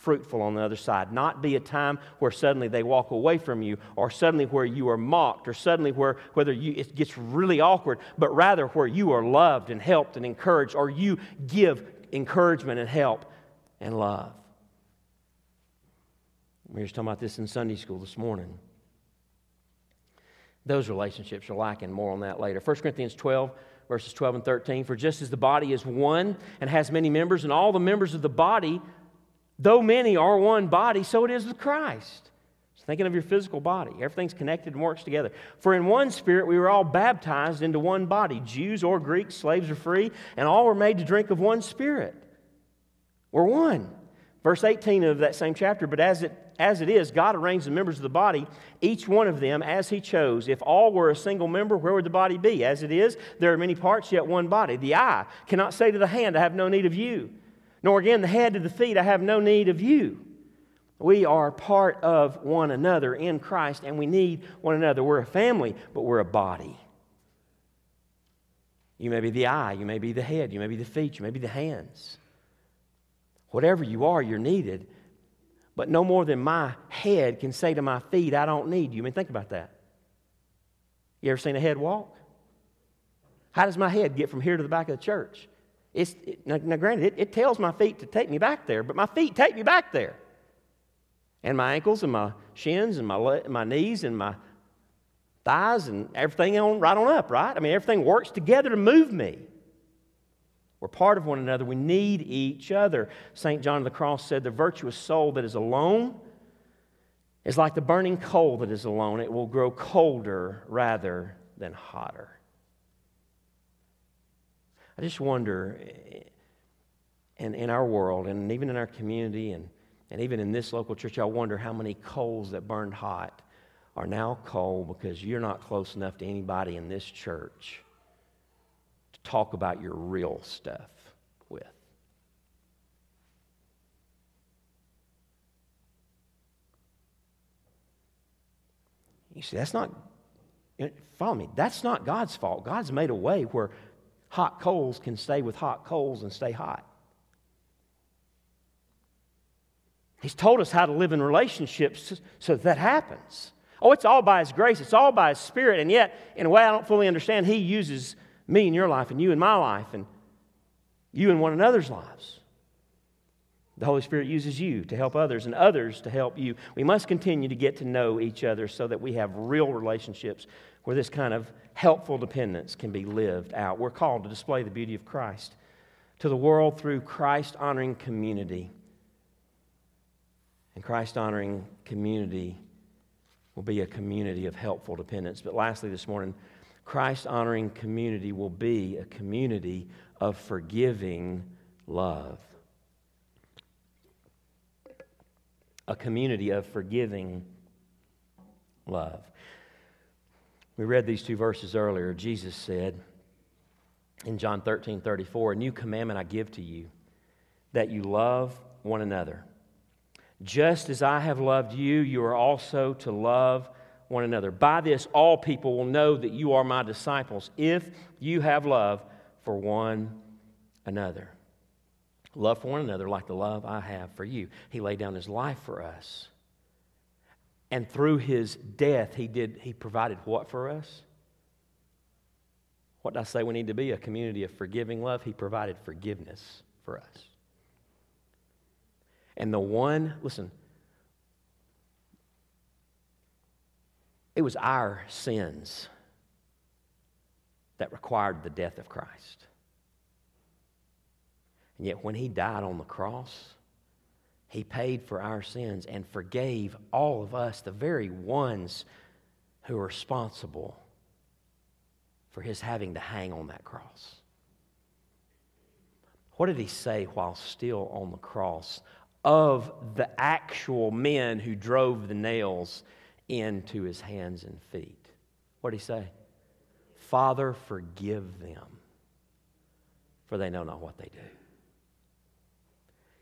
Speaker 1: fruitful on the other side. Not be a time where suddenly they walk away from you, or suddenly where you are mocked, or suddenly where whether you, it gets really awkward, but rather where you are loved and helped and encouraged, or you give encouragement and help and love. We were just talking about this in Sunday school this morning. Those relationships are lacking. More on that later. 1 Corinthians 12, verses 12 and 13. For just as the body is one and has many members, and all the members of the body Though many are one body, so it is with Christ. Thinking of your physical body. Everything's connected and works together. For in one spirit we were all baptized into one body, Jews or Greeks, slaves or free, and all were made to drink of one spirit. We're one. Verse 18 of that same chapter, but as it as it is, God arranged the members of the body, each one of them as He chose. If all were a single member, where would the body be? As it is, there are many parts, yet one body. The eye cannot say to the hand, I have no need of you nor again the head to the feet, I have no need of you. We are part of one another in Christ, and we need one another. We're a family, but we're a body. You may be the eye, you may be the head, you may be the feet, you may be the hands. Whatever you are, you're needed. But no more than my head can say to my feet, I don't need you. I mean, think about that. You ever seen a head walk? How does my head get from here to the back of the church? It's, it, now, now, granted, it, it tells my feet to take me back there, but my feet take me back there. And my ankles and my shins and my, my knees and my thighs and everything on, right on up, right? I mean, everything works together to move me. We're part of one another. We need each other. St. John of the Cross said, The virtuous soul that is alone is like the burning coal that is alone. It will grow colder rather than hotter. I just wonder, eh, in, in our world, and even in our community, and, and even in this local church, I wonder how many coals that burned hot are now cold because you're not close enough to anybody in this church to talk about your real stuff with. You see, that's not, follow me, that's not God's fault. God's made a way where hot coals can stay with hot coals and stay hot. He's told us how to live in relationships so that, happens. Oh, it's all by His grace, it's all by His Spirit, and yet, in a way I don't fully understand, He uses me in your life, and you in my life, and you in one another's lives. The Holy Spirit uses you to help others and others to help you. We must continue to get to know each other so that we have real relationships where this kind of helpful dependence can be lived out. We're called to display the beauty of Christ to the world through Christ honoring community. And Christ honoring community will be a community of helpful dependence. But lastly, this morning, Christ honoring community will be a community of forgiving love. A community of forgiving love. We read these two verses earlier. Jesus said in John 13 34, A new commandment I give to you, that you love one another. Just as I have loved you, you are also to love one another. By this, all people will know that you are my disciples if you have love for one another. Love for one another like the love I have for you. He laid down his life for us. And through his death, he did he provided what for us? What did I say we need to be? A community of forgiving love. He provided forgiveness for us. And the one, listen, it was our sins that required the death of Christ. And yet, when he died on the cross, he paid for our sins and forgave all of us, the very ones who are responsible for his having to hang on that cross. What did he say while still on the cross of the actual men who drove the nails into his hands and feet? What did he say? Father, forgive them, for they know not what they do.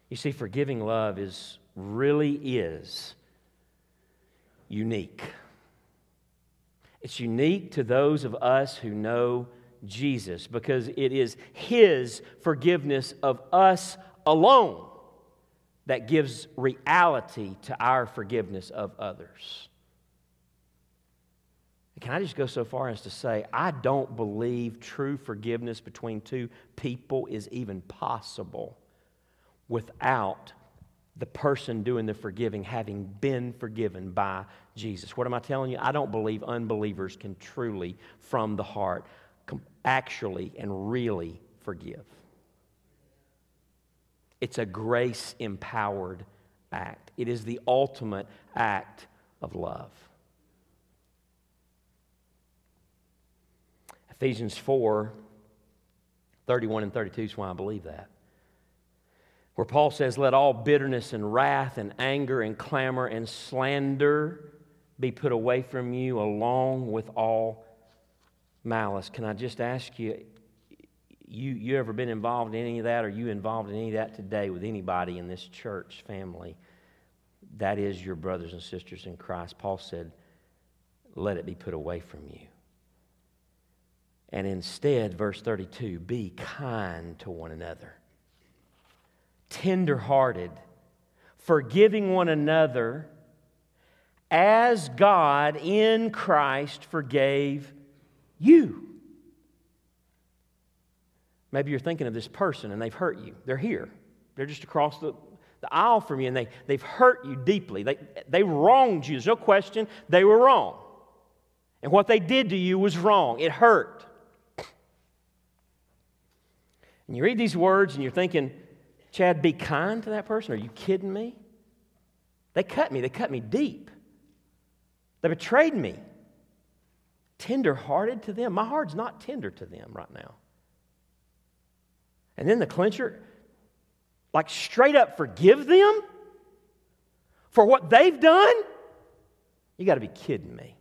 Speaker 1: You see, forgiving love is really is unique. It's unique to those of us who know Jesus because it is His forgiveness of us alone that gives reality to our forgiveness of others. Can I just go so far as to say, I don't believe true forgiveness between two people is even possible without the person doing the forgiving having been forgiven by Jesus. What am I telling you? I don't believe unbelievers can truly, from the heart, actually and really forgive. It's a grace empowered act, it is the ultimate act of love. Ephesians 4 31 and 32 is why I believe that where Paul says, Let all bitterness and wrath and anger and clamor and slander be put away from you, along with all malice. Can I just ask you, you, you ever been involved in any of that? Or you involved in any of that today with anybody in this church family? That is your brothers and sisters in Christ. Paul said, Let it be put away from you. And instead, verse 32 be kind to one another tenderhearted, forgiving one another as God in Christ forgave you. Maybe you're thinking of this person and they've hurt you. They're here, they're just across the, the aisle from you and they, they've hurt you deeply. They, they wronged you. There's no question they were wrong. And what they did to you was wrong, it hurt. And you read these words and you're thinking, Chad, be kind to that person? Are you kidding me? They cut me. They cut me deep. They betrayed me. Tender hearted to them. My heart's not tender to them right now. And then the clincher, like straight up forgive them for what they've done? You got to be kidding me.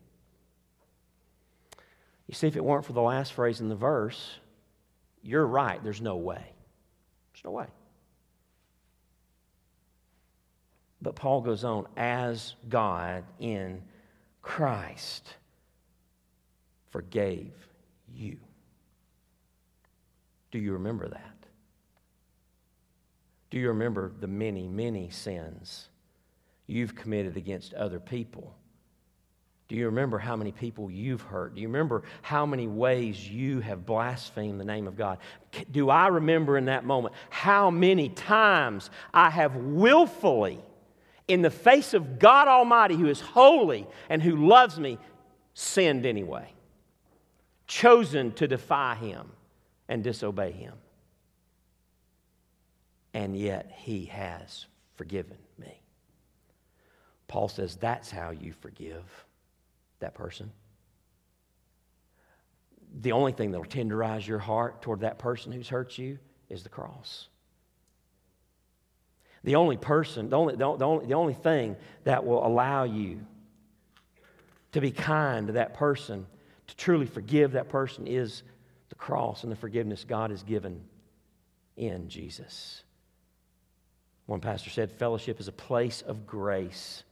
Speaker 1: You see, if it weren't for the last phrase in the verse, you're right. There's no way. There's no way. But Paul goes on, as God in Christ forgave you. Do you remember that? Do you remember the many, many sins you've committed against other people? Do you remember how many people you've hurt? Do you remember how many ways you have blasphemed the name of God? Do I remember in that moment how many times I have willfully in the face of God Almighty, who is holy and who loves me, sinned anyway, chosen to defy Him and disobey Him. And yet He has forgiven me. Paul says that's how you forgive that person. The only thing that will tenderize your heart toward that person who's hurt you is the cross. The only person, the only, the, only, the only thing that will allow you to be kind to that person, to truly forgive that person, is the cross and the forgiveness God has given in Jesus. One pastor said, Fellowship is a place of grace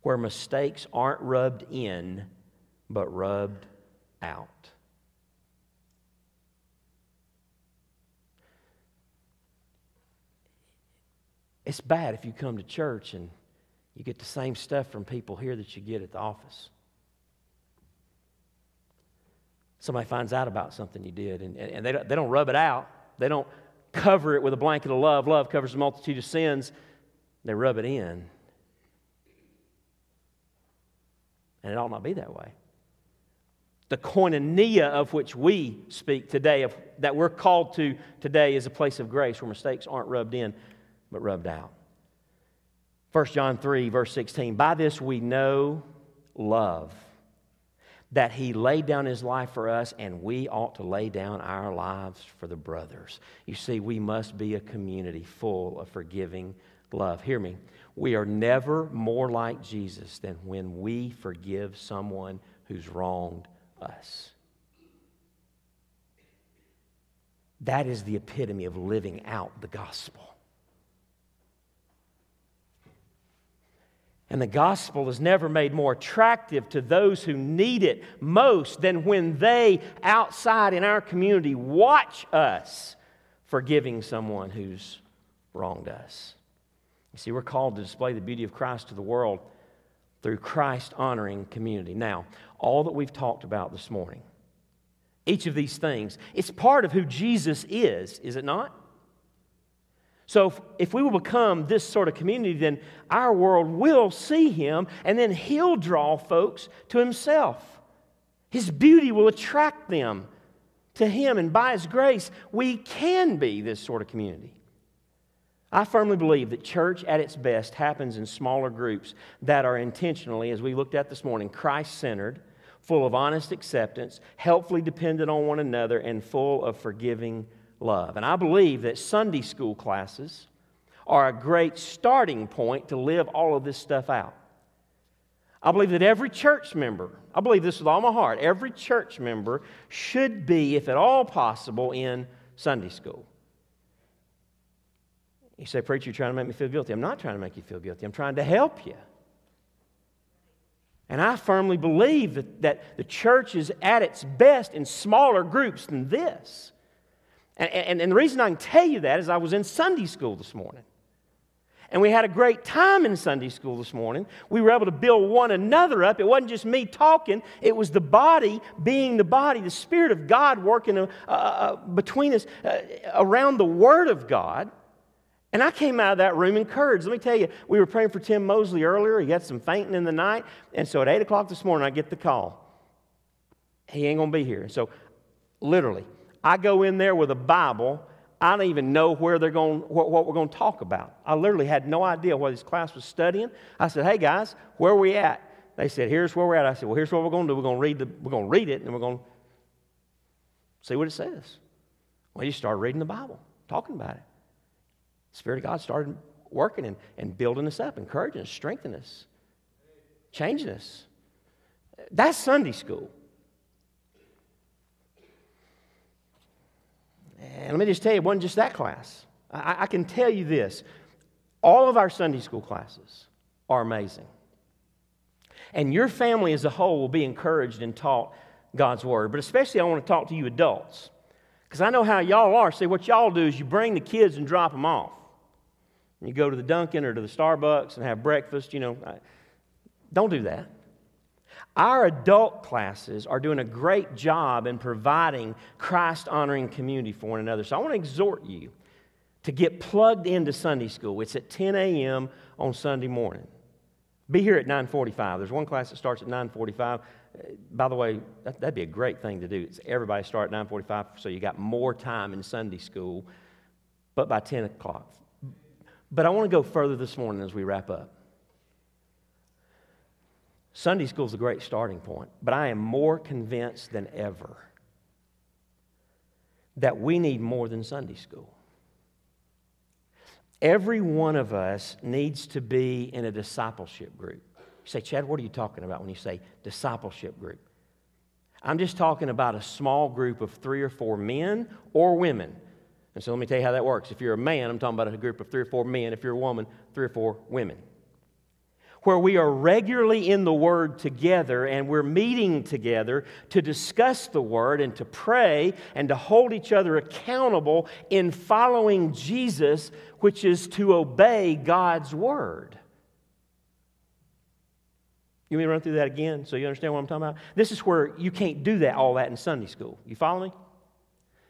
Speaker 1: where mistakes aren't rubbed in, but rubbed out. It's bad if you come to church and you get the same stuff from people here that you get at the office. somebody finds out about something you did, and, and they, don't, they don't rub it out. They don't cover it with a blanket of love. Love covers a multitude of sins. They rub it in. And it ought not be that way. The koinonia of which we speak today, of, that we're called to today, is a place of grace where mistakes aren't rubbed in, but rubbed out. 1 John 3, verse 16 By this we know love, that he laid down his life for us, and we ought to lay down our lives for the brothers. You see, we must be a community full of forgiving love. Hear me. We are never more like Jesus than when we forgive someone who's wronged us. That is the epitome of living out the gospel. And the gospel is never made more attractive to those who need it most than when they, outside in our community, watch us forgiving someone who's wronged us. You see, we're called to display the beauty of Christ to the world through Christ honoring community. Now, all that we've talked about this morning, each of these things, it's part of who Jesus is, is it not? So, if, if, we will become this sort of community, then our world will see him, and then he'll draw folks to himself. His beauty will attract them to him, and by his grace, we can be this sort of community. I firmly believe that church at its best happens in smaller groups that are intentionally, as we looked at this morning, Christ centered, full of honest acceptance, helpfully dependent on one another, and full of forgiving love. And I believe that Sunday school classes are a great starting point to live all of this stuff out. I believe that every church member, I believe this with all my heart, every church member should be, if at all possible, in Sunday school. You say, Preacher, you're trying to make me feel guilty. I'm not trying to make you feel guilty, I'm trying to help you. And I firmly believe that, that the church is at its best in smaller groups than this. And, and, and the reason I can tell you that is I was in Sunday school this morning. And we had a great time in Sunday school this morning. We were able to build one another up. It wasn't just me talking, it was the body being the body, the Spirit of God working uh, uh, between us uh, around the Word of God. And I came out of that room encouraged. Let me tell you, we were praying for Tim Mosley earlier. He had some fainting in the night. And so at 8 o'clock this morning, I get the call. He ain't going to be here. So literally, I go in there with a Bible. I don't even know where they're going, what, what we're going to talk about. I literally had no idea what this class was studying. I said, hey guys, where are we at? They said, here's where we're at. I said, well, here's what we're going to do. We're going to read, the, we're going to read it and we're going to see what it says. Well, you start reading the Bible, talking about it. The Spirit of God started working and, and building us up, encouraging us, strengthening us, changing us. That's Sunday school. And let me just tell you, it wasn't just that class. I, I can tell you this all of our Sunday school classes are amazing. And your family as a whole will be encouraged and taught God's Word. But especially, I want to talk to you adults. Because I know how y'all are. See, what y'all do is you bring the kids and drop them off. You go to the Dunkin' or to the Starbucks and have breakfast, you know. Don't do that. Our adult classes are doing a great job in providing Christ honoring community for one another. So I want to exhort you to get plugged into Sunday school. It's at 10 a.m. on Sunday morning. Be here at 9:45. There's one class that starts at 9:45. Uh, by the way, that, would be a great thing to do. It's everybody start at 9:45, so you got more time in Sunday school. But by 10 o'clock, but I want to go further this morning as we wrap up. Sunday school is a great starting point, but I am more convinced than ever that we need more than Sunday school. Every one of us needs to be in a discipleship group. You say, Chad, what are you talking about when you say discipleship group? I'm just talking about a small group of three or four men or women and so let me tell you how that works. If you're a man, I'm talking about a group of three or four men. If you're a woman, three or four women. Where we are regularly in the Word together and we're meeting together to discuss the Word and to pray and to hold each other accountable in following Jesus, which is to obey God's Word. You want me to run through that again so you understand what I'm talking about? This is where you can't do that, all that in Sunday school. You follow me?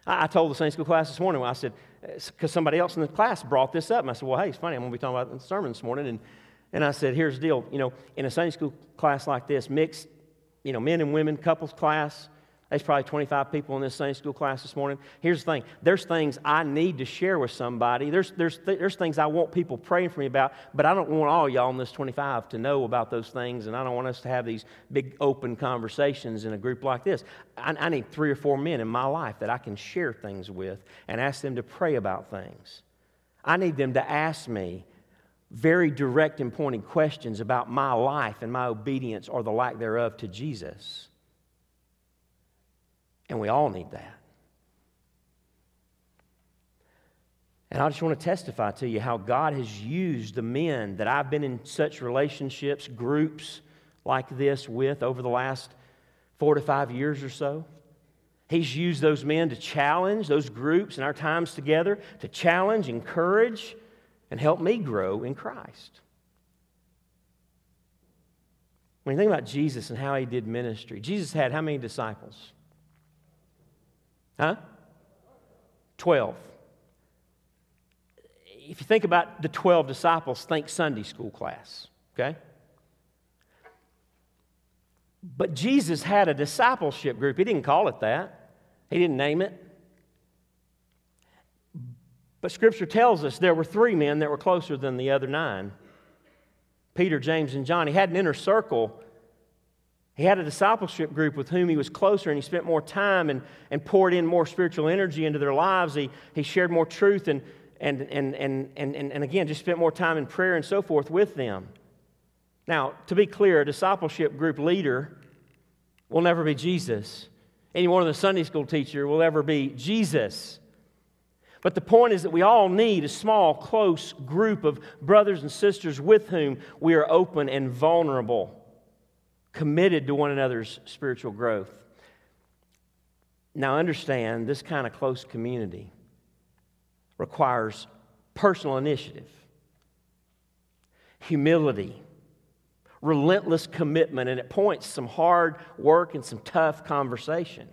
Speaker 1: I, I told the Sunday school class this morning, I said, because somebody else in the class brought this up, and I said, well, hey, it's funny, I'm going to be talking about the sermon this morning. And, and I said, here's the deal. You know, in a Sunday school class like this, mixed, you know, men and women, couples class, there's probably 25 people in this Sunday school class this morning. Here's the thing there's things I need to share with somebody. There's, there's, there's things I want people praying for me about, but I don't want all y'all in this 25 to know about those things, and I don't want us to have these big open conversations in a group like this. I, I need three or four men in my life that I can share things with and ask them to pray about things. I need them to ask me very direct and pointed questions about my life and my obedience or the lack thereof to Jesus. And we all need that. And I just want to testify to you how God has used the men that I've been in such relationships, groups like this with over the last four to five years or so. He's used those men to challenge those groups and our times together, to challenge, encourage, and help me grow in Christ. When you think about Jesus and how he did ministry, Jesus had how many disciples? Huh? 12. If you think about the 12 disciples, think Sunday school class, okay? But Jesus had a discipleship group. He didn't call it that, he didn't name it. But Scripture tells us there were three men that were closer than the other nine Peter, James, and John. He had an inner circle he had a discipleship group with whom he was closer and he spent more time and, and poured in more spiritual energy into their lives. He, he shared more truth and, and, and, and, and, and, again, just spent more time in prayer and so forth with them. Now, to be clear, a discipleship group leader will never be Jesus. Any one of the Sunday school teacher will ever be Jesus. But the point is that we all need a small, close group of brothers and sisters with whom we are open and vulnerable committed to one another's spiritual growth. Now, understand this kind of close community requires personal initiative, humility, relentless commitment, and it points, some hard work and some tough conversation.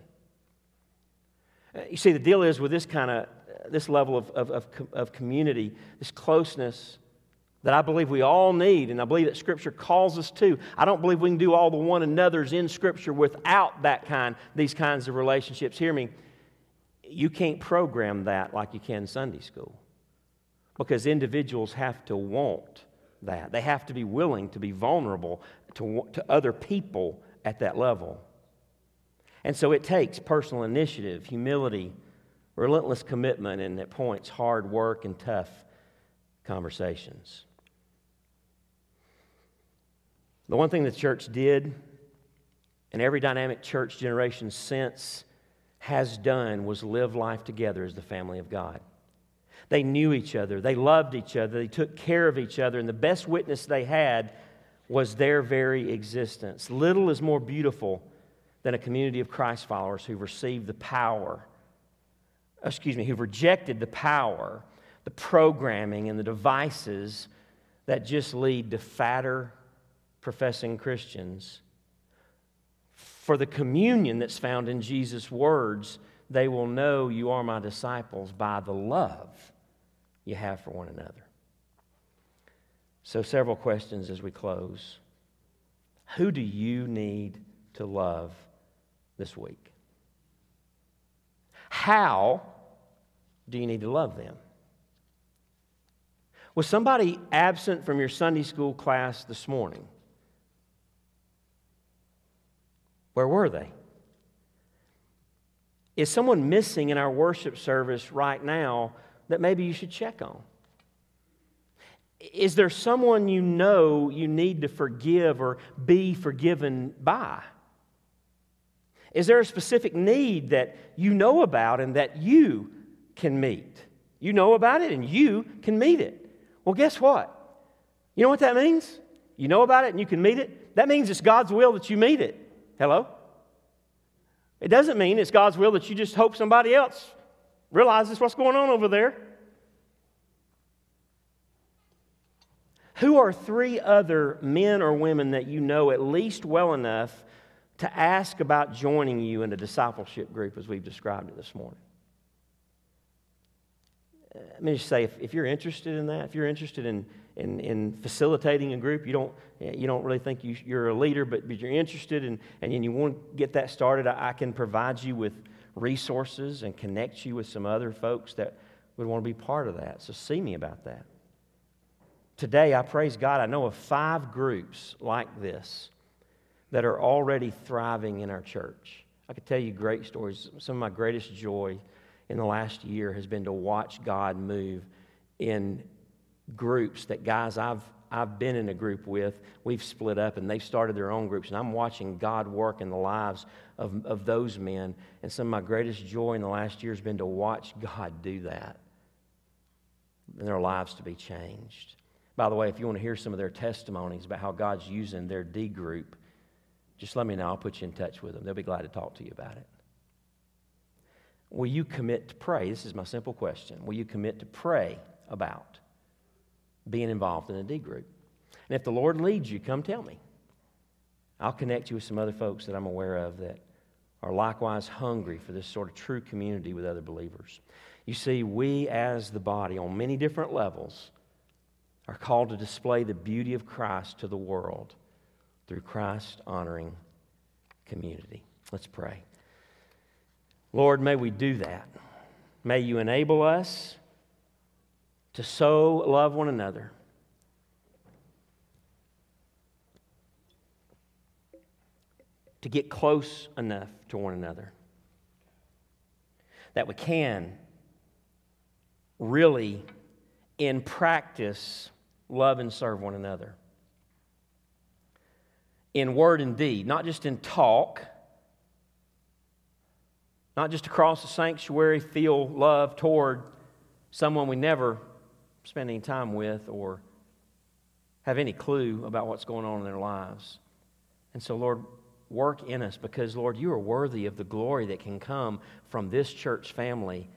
Speaker 1: Uh, you see, the deal is with this kind of this level of, of, of, of community, this closeness, that I believe we all need, and I believe that Scripture calls us to. I don't believe we can do all the one another's in Scripture without that kind, these kinds of relationships. Hear me. You can't program that like you can Sunday school because individuals have to want that. They have to be willing to be vulnerable to, to other people at that level. And so it takes personal initiative, humility, relentless commitment, and at points, hard work and tough conversations. The one thing the church did, and every dynamic church generation since has done, was live life together as the family of God. They knew each other, they loved each other, they took care of each other, and the best witness they had was their very existence. Little is more beautiful than a community of Christ followers who received the power, Uh, excuse me, who've rejected the power, the programming, and the devices that just lead to fatter professing Christians. For the communion that's found in Jesus' words, they will know you are my disciples by the love you have for one another. So, several questions as we close. Who do you need to love this week? How do you need to love them? Was somebody absent from your Sunday school class this morning? Where were they? Is someone missing in our worship service right now that maybe you should check on? Is there someone you know you need to forgive or be forgiven by? Is there a specific need that you know about and that you can meet? You know about it and you can meet it. Well, guess what? You know what that means? You know about it and you can meet it? That means it's God's will that you meet it. Hello? It doesn't mean it's God's will that you just hope somebody else realizes what's going on over there. Who are three other men or women that you know at least well enough to ask about joining you in a discipleship group as we've described it this morning? Let me just say, if, if you're interested in that, if you're interested in, in, in facilitating a group, you don't, you don't really think you, you're a leader, but, but you're interested in, and you want to get that started, I, I can provide you with resources and connect you with some other folks that would want to be part of that. So see me about that. Today, I praise God, I know of five groups like this that are already thriving in our church. I could tell you great stories. Some of my greatest joy in the last year has been to watch God move in groups that guys I've I've been in a group with, we've split up and they've started their own groups. And I'm watching God work in the lives of, of those men. And some of my greatest joy in the last year has been to watch God do that and their lives to be changed. By the way, if you want to hear some of their testimonies about how God's using their D group, just let me know. I'll put you in touch with them. They'll be glad to talk to you about it. Will you commit to pray? This is my simple question. Will you commit to pray about being involved in a D group? And if the Lord leads you, come tell me. I'll connect you with some other folks that I'm aware of that are likewise hungry for this sort of true community with other believers. You see, we as the body, on many different levels, are called to display the beauty of Christ to the world through Christ honoring community. Let's pray. Lord, may we do that. May you enable us to so love one another. To get close enough to one another that we can really, in practice, love and serve one another. In word and deed, not just in talk, not just across the sanctuary, feel love toward someone we never spend any time with or have any clue about what's going on in their lives. And so, Lord, work in us because, Lord, you are worthy of the glory that can come from this church family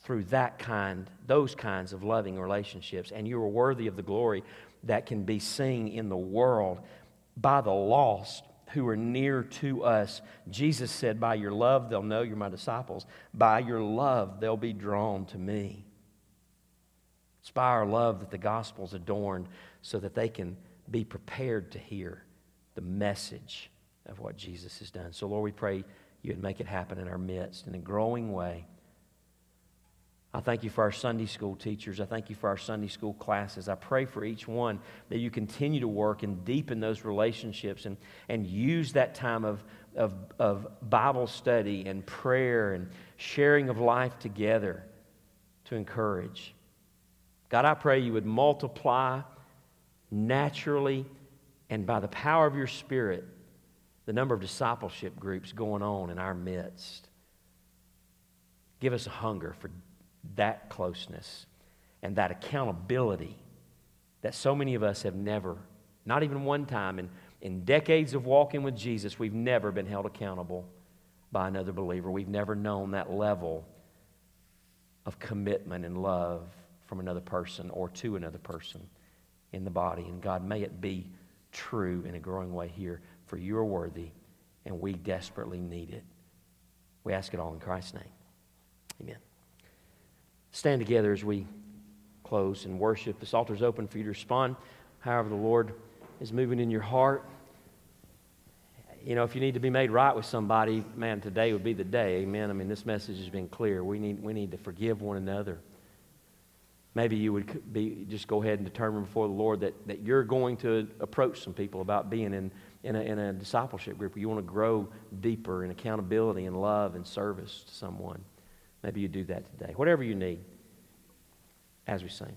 Speaker 1: through that kind, those kinds of loving relationships. And you are worthy of the glory that can be seen in the world by the lost who are near to us. Jesus said, By your love, they'll know you're my disciples. By your love, they'll be drawn to me. It's by our love that the gospel's adorned so that they can be prepared to hear the message of what Jesus has done. So, Lord, we pray you would make it happen in our midst in a growing way. I thank you for our Sunday school teachers. I thank you for our Sunday school classes. I pray for each one that you continue to work and deepen those relationships and, and use that time of, of, of Bible study and prayer and sharing of life together to encourage. God, I pray you would multiply naturally and by the power of your Spirit the number of discipleship groups going on in our midst. Give us a hunger for that closeness and that accountability that so many of us have never, not even one time in, in decades of walking with Jesus, we've never been held accountable by another believer. We've never known that level of commitment and love from another person or to another person in the body. And God, may it be true in a growing way here, for you are worthy, and we desperately need it. We ask it all in Christ's name. Amen stand together as we close and worship. This altar is open for you to respond. However, the Lord is moving in your heart. You know, if you need to be made right with somebody, man, today would be the day. Amen. I mean, this message has been clear. We need, we need to forgive one another. Maybe you would be, just go ahead and determine before the Lord that, that you're going to approach some people about being in, in, a, in a discipleship group you want to grow deeper in accountability and love and service to someone. Maybe you do that today. Whatever you need as we sing.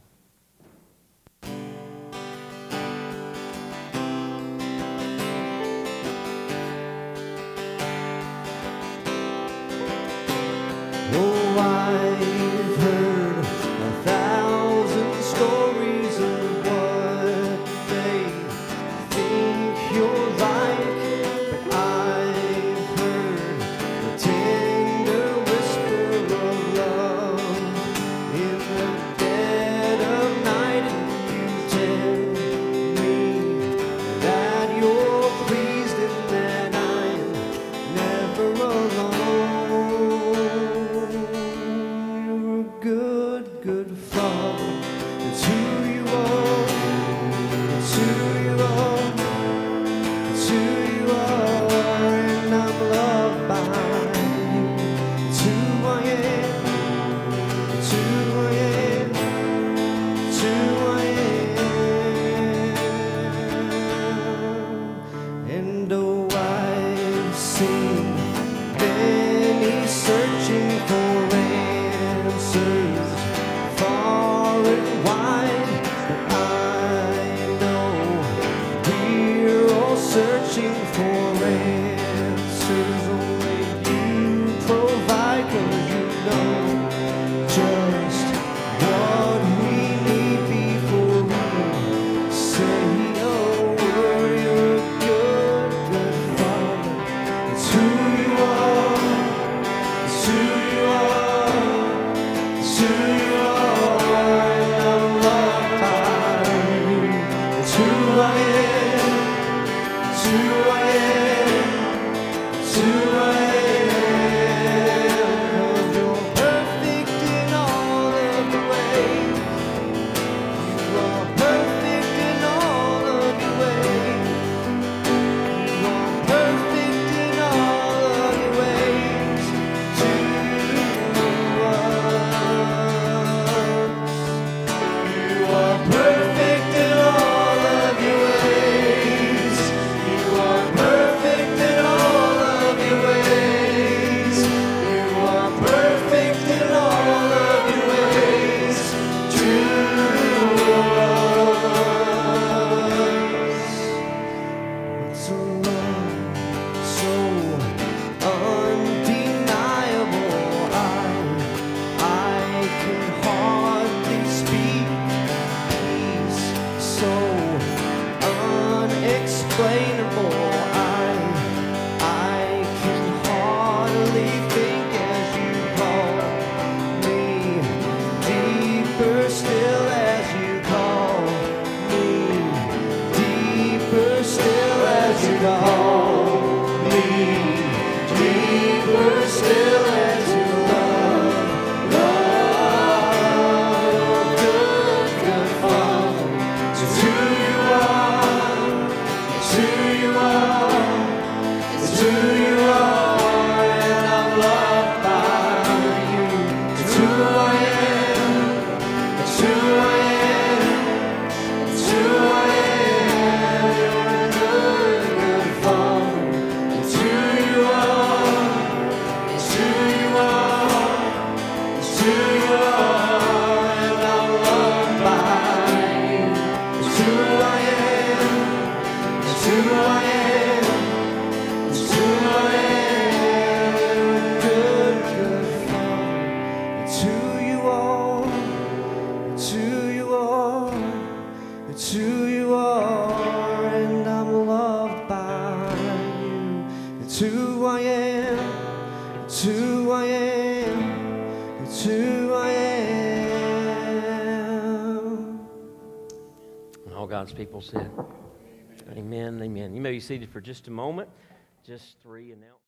Speaker 1: People said. Amen. Amen. You may be seated for just a moment. Just three announcements.